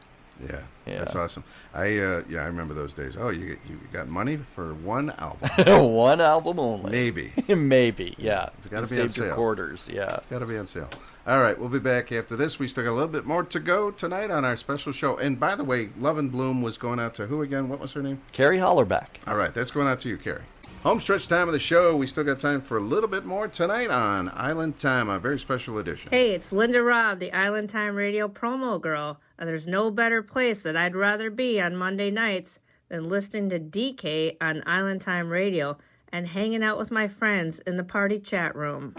Yeah, Yeah. that's awesome. I uh, yeah, I remember those days. Oh, you you got money for one album? one album only. Maybe. Maybe. Yeah. It's got to be on sale. quarters. Yeah. It's got to be on sale. All right, we'll be back after this. We still got a little bit more to go tonight on our special show. And by the way, Love and Bloom was going out to who again? What was her name? Carrie Hollerback. All right, that's going out to you, Carrie. Home stretch time of the show. We still got time for a little bit more tonight on Island Time, a very special edition. Hey, it's Linda Robb, the Island Time Radio promo girl. And there's no better place that I'd rather be on Monday nights than listening to DK on Island Time Radio and hanging out with my friends in the party chat room.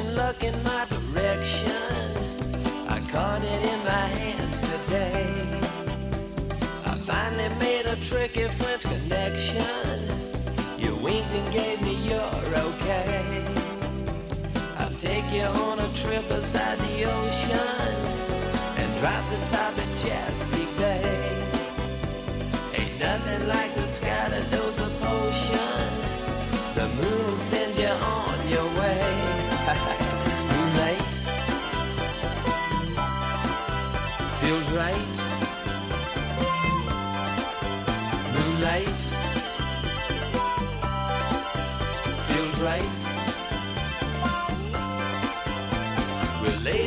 Look in my direction. I caught it in my hands today. I finally made a tricky French connection. You winked and gave me your okay. I'll take you on a trip beside the ocean and drop the top of Chesapeake Bay. Ain't nothing like the sky to dose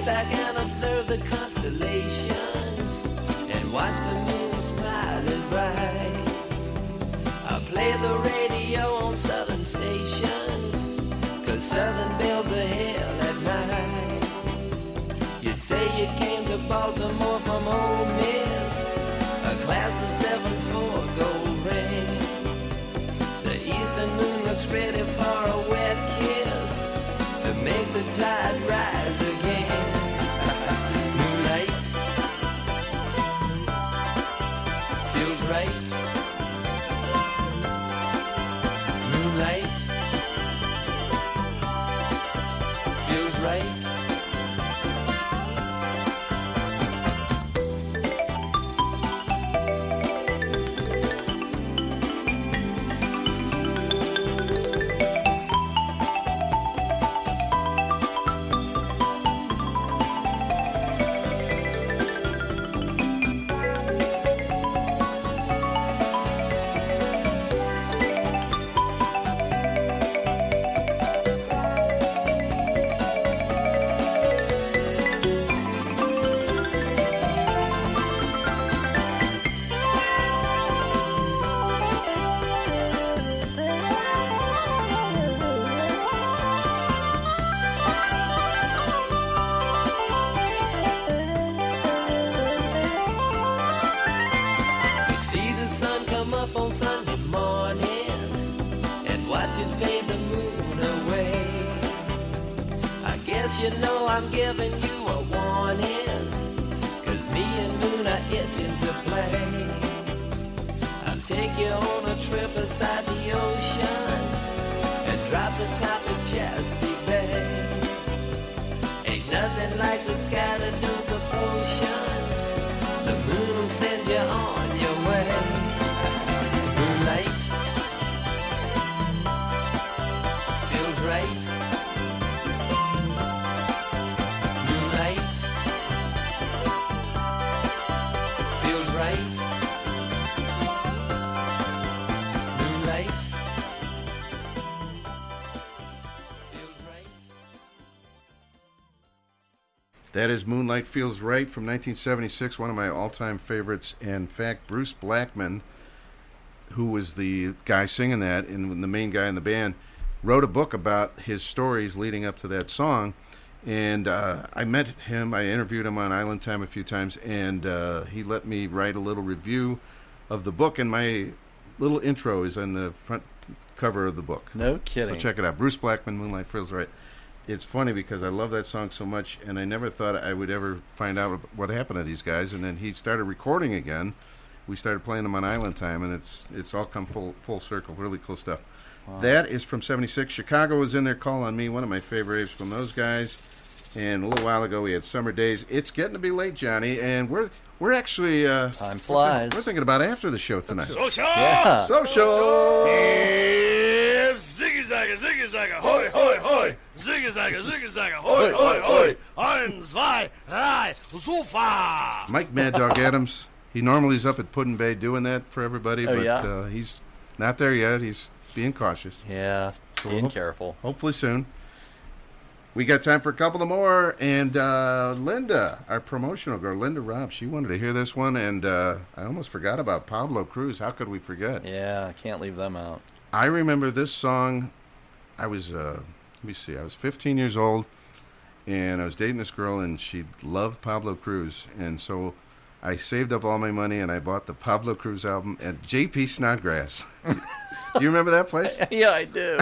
back and observe the constellations and watch the moon smiling bright. I'll play the radio on southern stations, cause southern belles are hell at night. You say you came to Baltimore from Ole Miss, a class of 7-4 gold ring. The eastern moon looks ready for That is Moonlight Feels Right from 1976, one of my all time favorites. And in fact, Bruce Blackman, who was the guy singing that and the main guy in the band, wrote a book about his stories leading up to that song. And uh, I met him, I interviewed him on Island Time a few times, and uh, he let me write a little review of the book. And my little intro is on the front cover of the book. No kidding. So check it out. Bruce Blackman, Moonlight Feels Right. It's funny because I love that song so much, and I never thought I would ever find out what happened to these guys. And then he started recording again. We started playing them on Island Time, and it's it's all come full full circle. Really cool stuff. Wow. That is from '76. Chicago was in there. Call on me, one of my favorites from those guys. And a little while ago, we had Summer Days. It's getting to be late, Johnny, and we're we're actually uh, time flies. We're, thinking about after the show tonight. Social! Yeah. Social! Yes! Ziggy zagga, ziggy zagga, hoi, hoi, hoi! Ziggy zagga, ziggy zagga, hoi, hoi, hoi! Ein, zwei, drei, super! Mike Mad Dog Adams. He normally is up at Put-in-Bay doing that for everybody, Oh, but yeah? uh, he's not there yet. He's being cautious. Yeah, being careful. Hopefully soon. We got time for a couple of more, and uh, Linda, our promotional girl, Linda Robb, she wanted to hear this one, and uh, I almost forgot about Pablo Cruise. How could we forget? Yeah, can't leave them out. I remember this song. I was, uh, let me see, I was 15 years old, and I was dating this girl, and she loved Pablo Cruise, and so I saved up all my money and I bought the Pablo Cruise album at JP Snodgrass. do you remember that place? yeah, I do.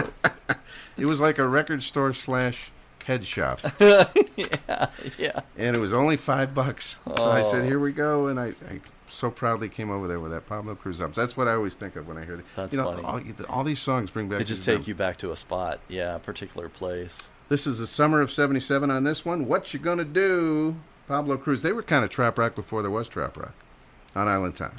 it was like a record store slash head shop. yeah, yeah. And it was only five bucks. So oh. I said, oh. here we go. And I, I, so proudly came over there with that Pablo Cruise album. That's what I always think of when I hear that. That's you know, funny. All, all, these songs bring back. They just take them. you back to a spot, yeah, a particular place. This is the summer of '77 on this one. What you gonna do, Pablo Cruise? They were kind of trop rock before there was trop rock on Island Time.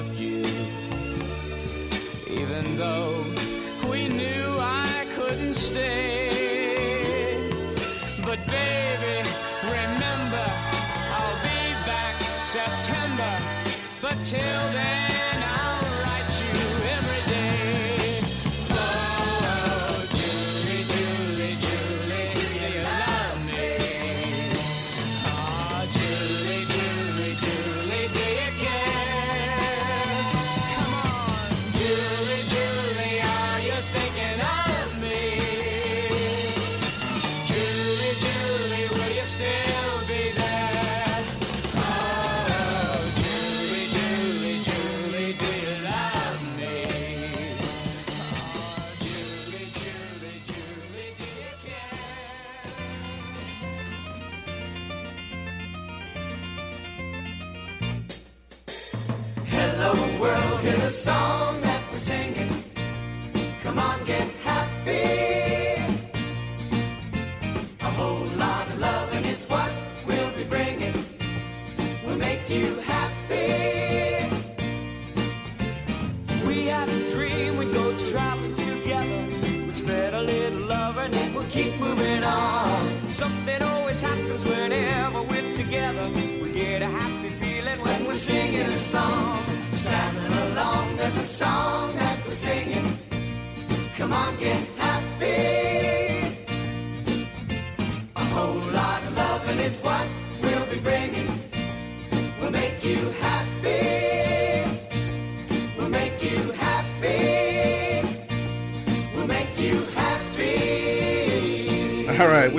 Left you, even though we knew I couldn't stay. But baby, remember, I'll be back September. But till then,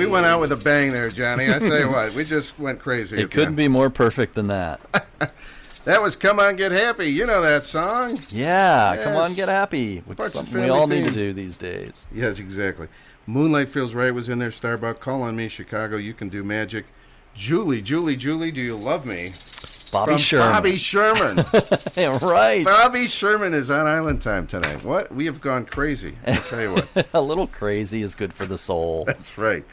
we went out with a bang there, Johnny. I tell you what, we just went crazy. It couldn't be more perfect than that. That was "Come On Get Happy." You know that song? Yeah, come on, get happy. Which Parts is something we all need to do these days. Yes, exactly. Moonlight Feels Right was in there. Starbuck, Call on Me, Chicago. You can do magic. Julie, Julie, Julie, do you love me? Bobby From Sherman. Bobby Sherman. Right. Bobby Sherman is on Island Time tonight. What? We have gone crazy. I'll tell you what. a little crazy is good for the soul. That's right.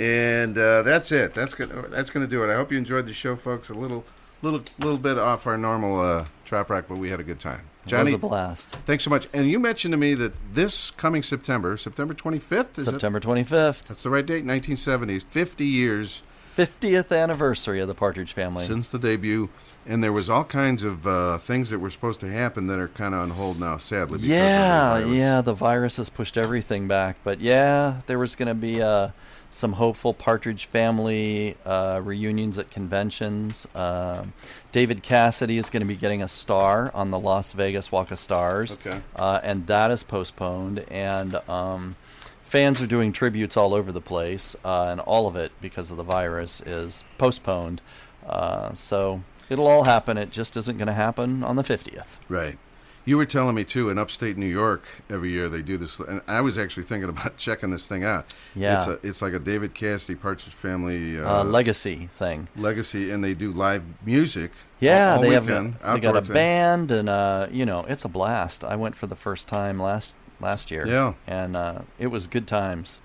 And uh, that's it. That's good. That's going to do it. I hope you enjoyed the show, folks. A little, little, little bit off our normal uh, trop rock, but we had a good time. It Johnny, was a blast. Thanks so much. And you mentioned to me that this coming September, September 25th, is it? September 25th. That's the right date. 1970s. 50 years 50th anniversary of the Partridge Family. since the debut, and there was all kinds of uh, things that were supposed to happen that are kind of on hold now, sadly. because of the Yeah, yeah, the virus has pushed everything back. But yeah, there was going to be uh, some hopeful Partridge Family uh, reunions at conventions. Um David Cassidy is going to be getting a star on the Las Vegas Walk of Stars. Okay. Uh, and that is postponed. And um, fans are doing tributes all over the place. Uh, and all of it, because of the virus, is postponed. Uh, so it'll all happen. It just isn't going to happen on the 50th. Right. You were telling me too in upstate New York every year they do this, and I was actually thinking about checking this thing out. Yeah. it's, a, it's like a David Cassidy Partridge Family uh, Uh, legacy thing. legacy, and they do live music. Yeah, all, all they have weekend, a, they got a thing. band, and uh, you know it's a blast. I went for the first time last last year. Yeah. and uh, it was good times.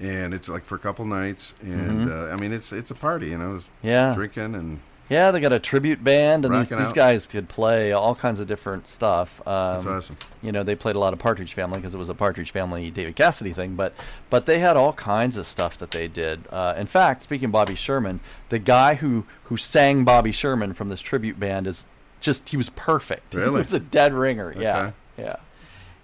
and it's like for a couple nights, and Mhm. uh, I mean it's it's a party, you know, Yeah. drinking and Yeah, they got a tribute band, and these, Rocking these out. guys could play all kinds of different stuff. Um, That's awesome. You know, they played a lot of Partridge Family because it was a Partridge Family David Cassidy thing, but but they had all kinds of stuff that they did. Uh, in fact, speaking of Bobby Sherman, the guy who who sang Bobby Sherman from this tribute band is just he was perfect. He Really? was a dead ringer. Yeah, yeah.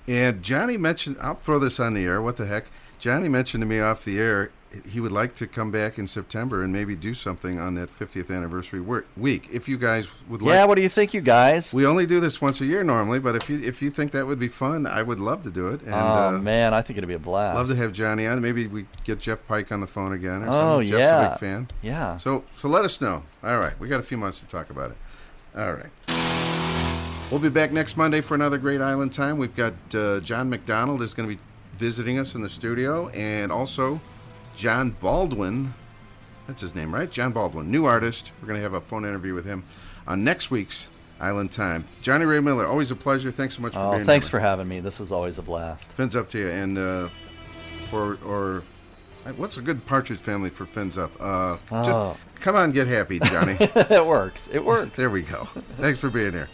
And Johnny mentioned, I'll throw this on the air. What the heck? Johnny mentioned to me off the air he would like to come back in September and maybe do something on that 50th anniversary work, week. If you guys would like. Yeah, what do you think, you guys? We only do this once a year normally, but if you if you think that would be fun, I would love to do it. And, oh uh, man, I think it'd be a blast. Love to have Johnny on. Maybe we get Jeff Pike on the phone again. Or Oh, something. Jeff's a yeah. big fan. Yeah. So so let us know. All right, we got a few months to talk about it. All right. We'll be back next Monday for another great Island Time. We've got uh, John McDonald is going to be visiting us in the studio, and also John Baldwin. That's his name, right? John Baldwin, new artist. We're going to have a phone interview with him on next week's Island Time. Johnny Ray Miller, always a pleasure. Thanks so much for Oh, being thanks here. for having me. This was always a blast. Fins up to you, and uh, or or uh, what's a good Partridge Family for fins up? Uh, just- Oh. come on, get happy, Johnny. it works. It works. There we go. Thanks for being here.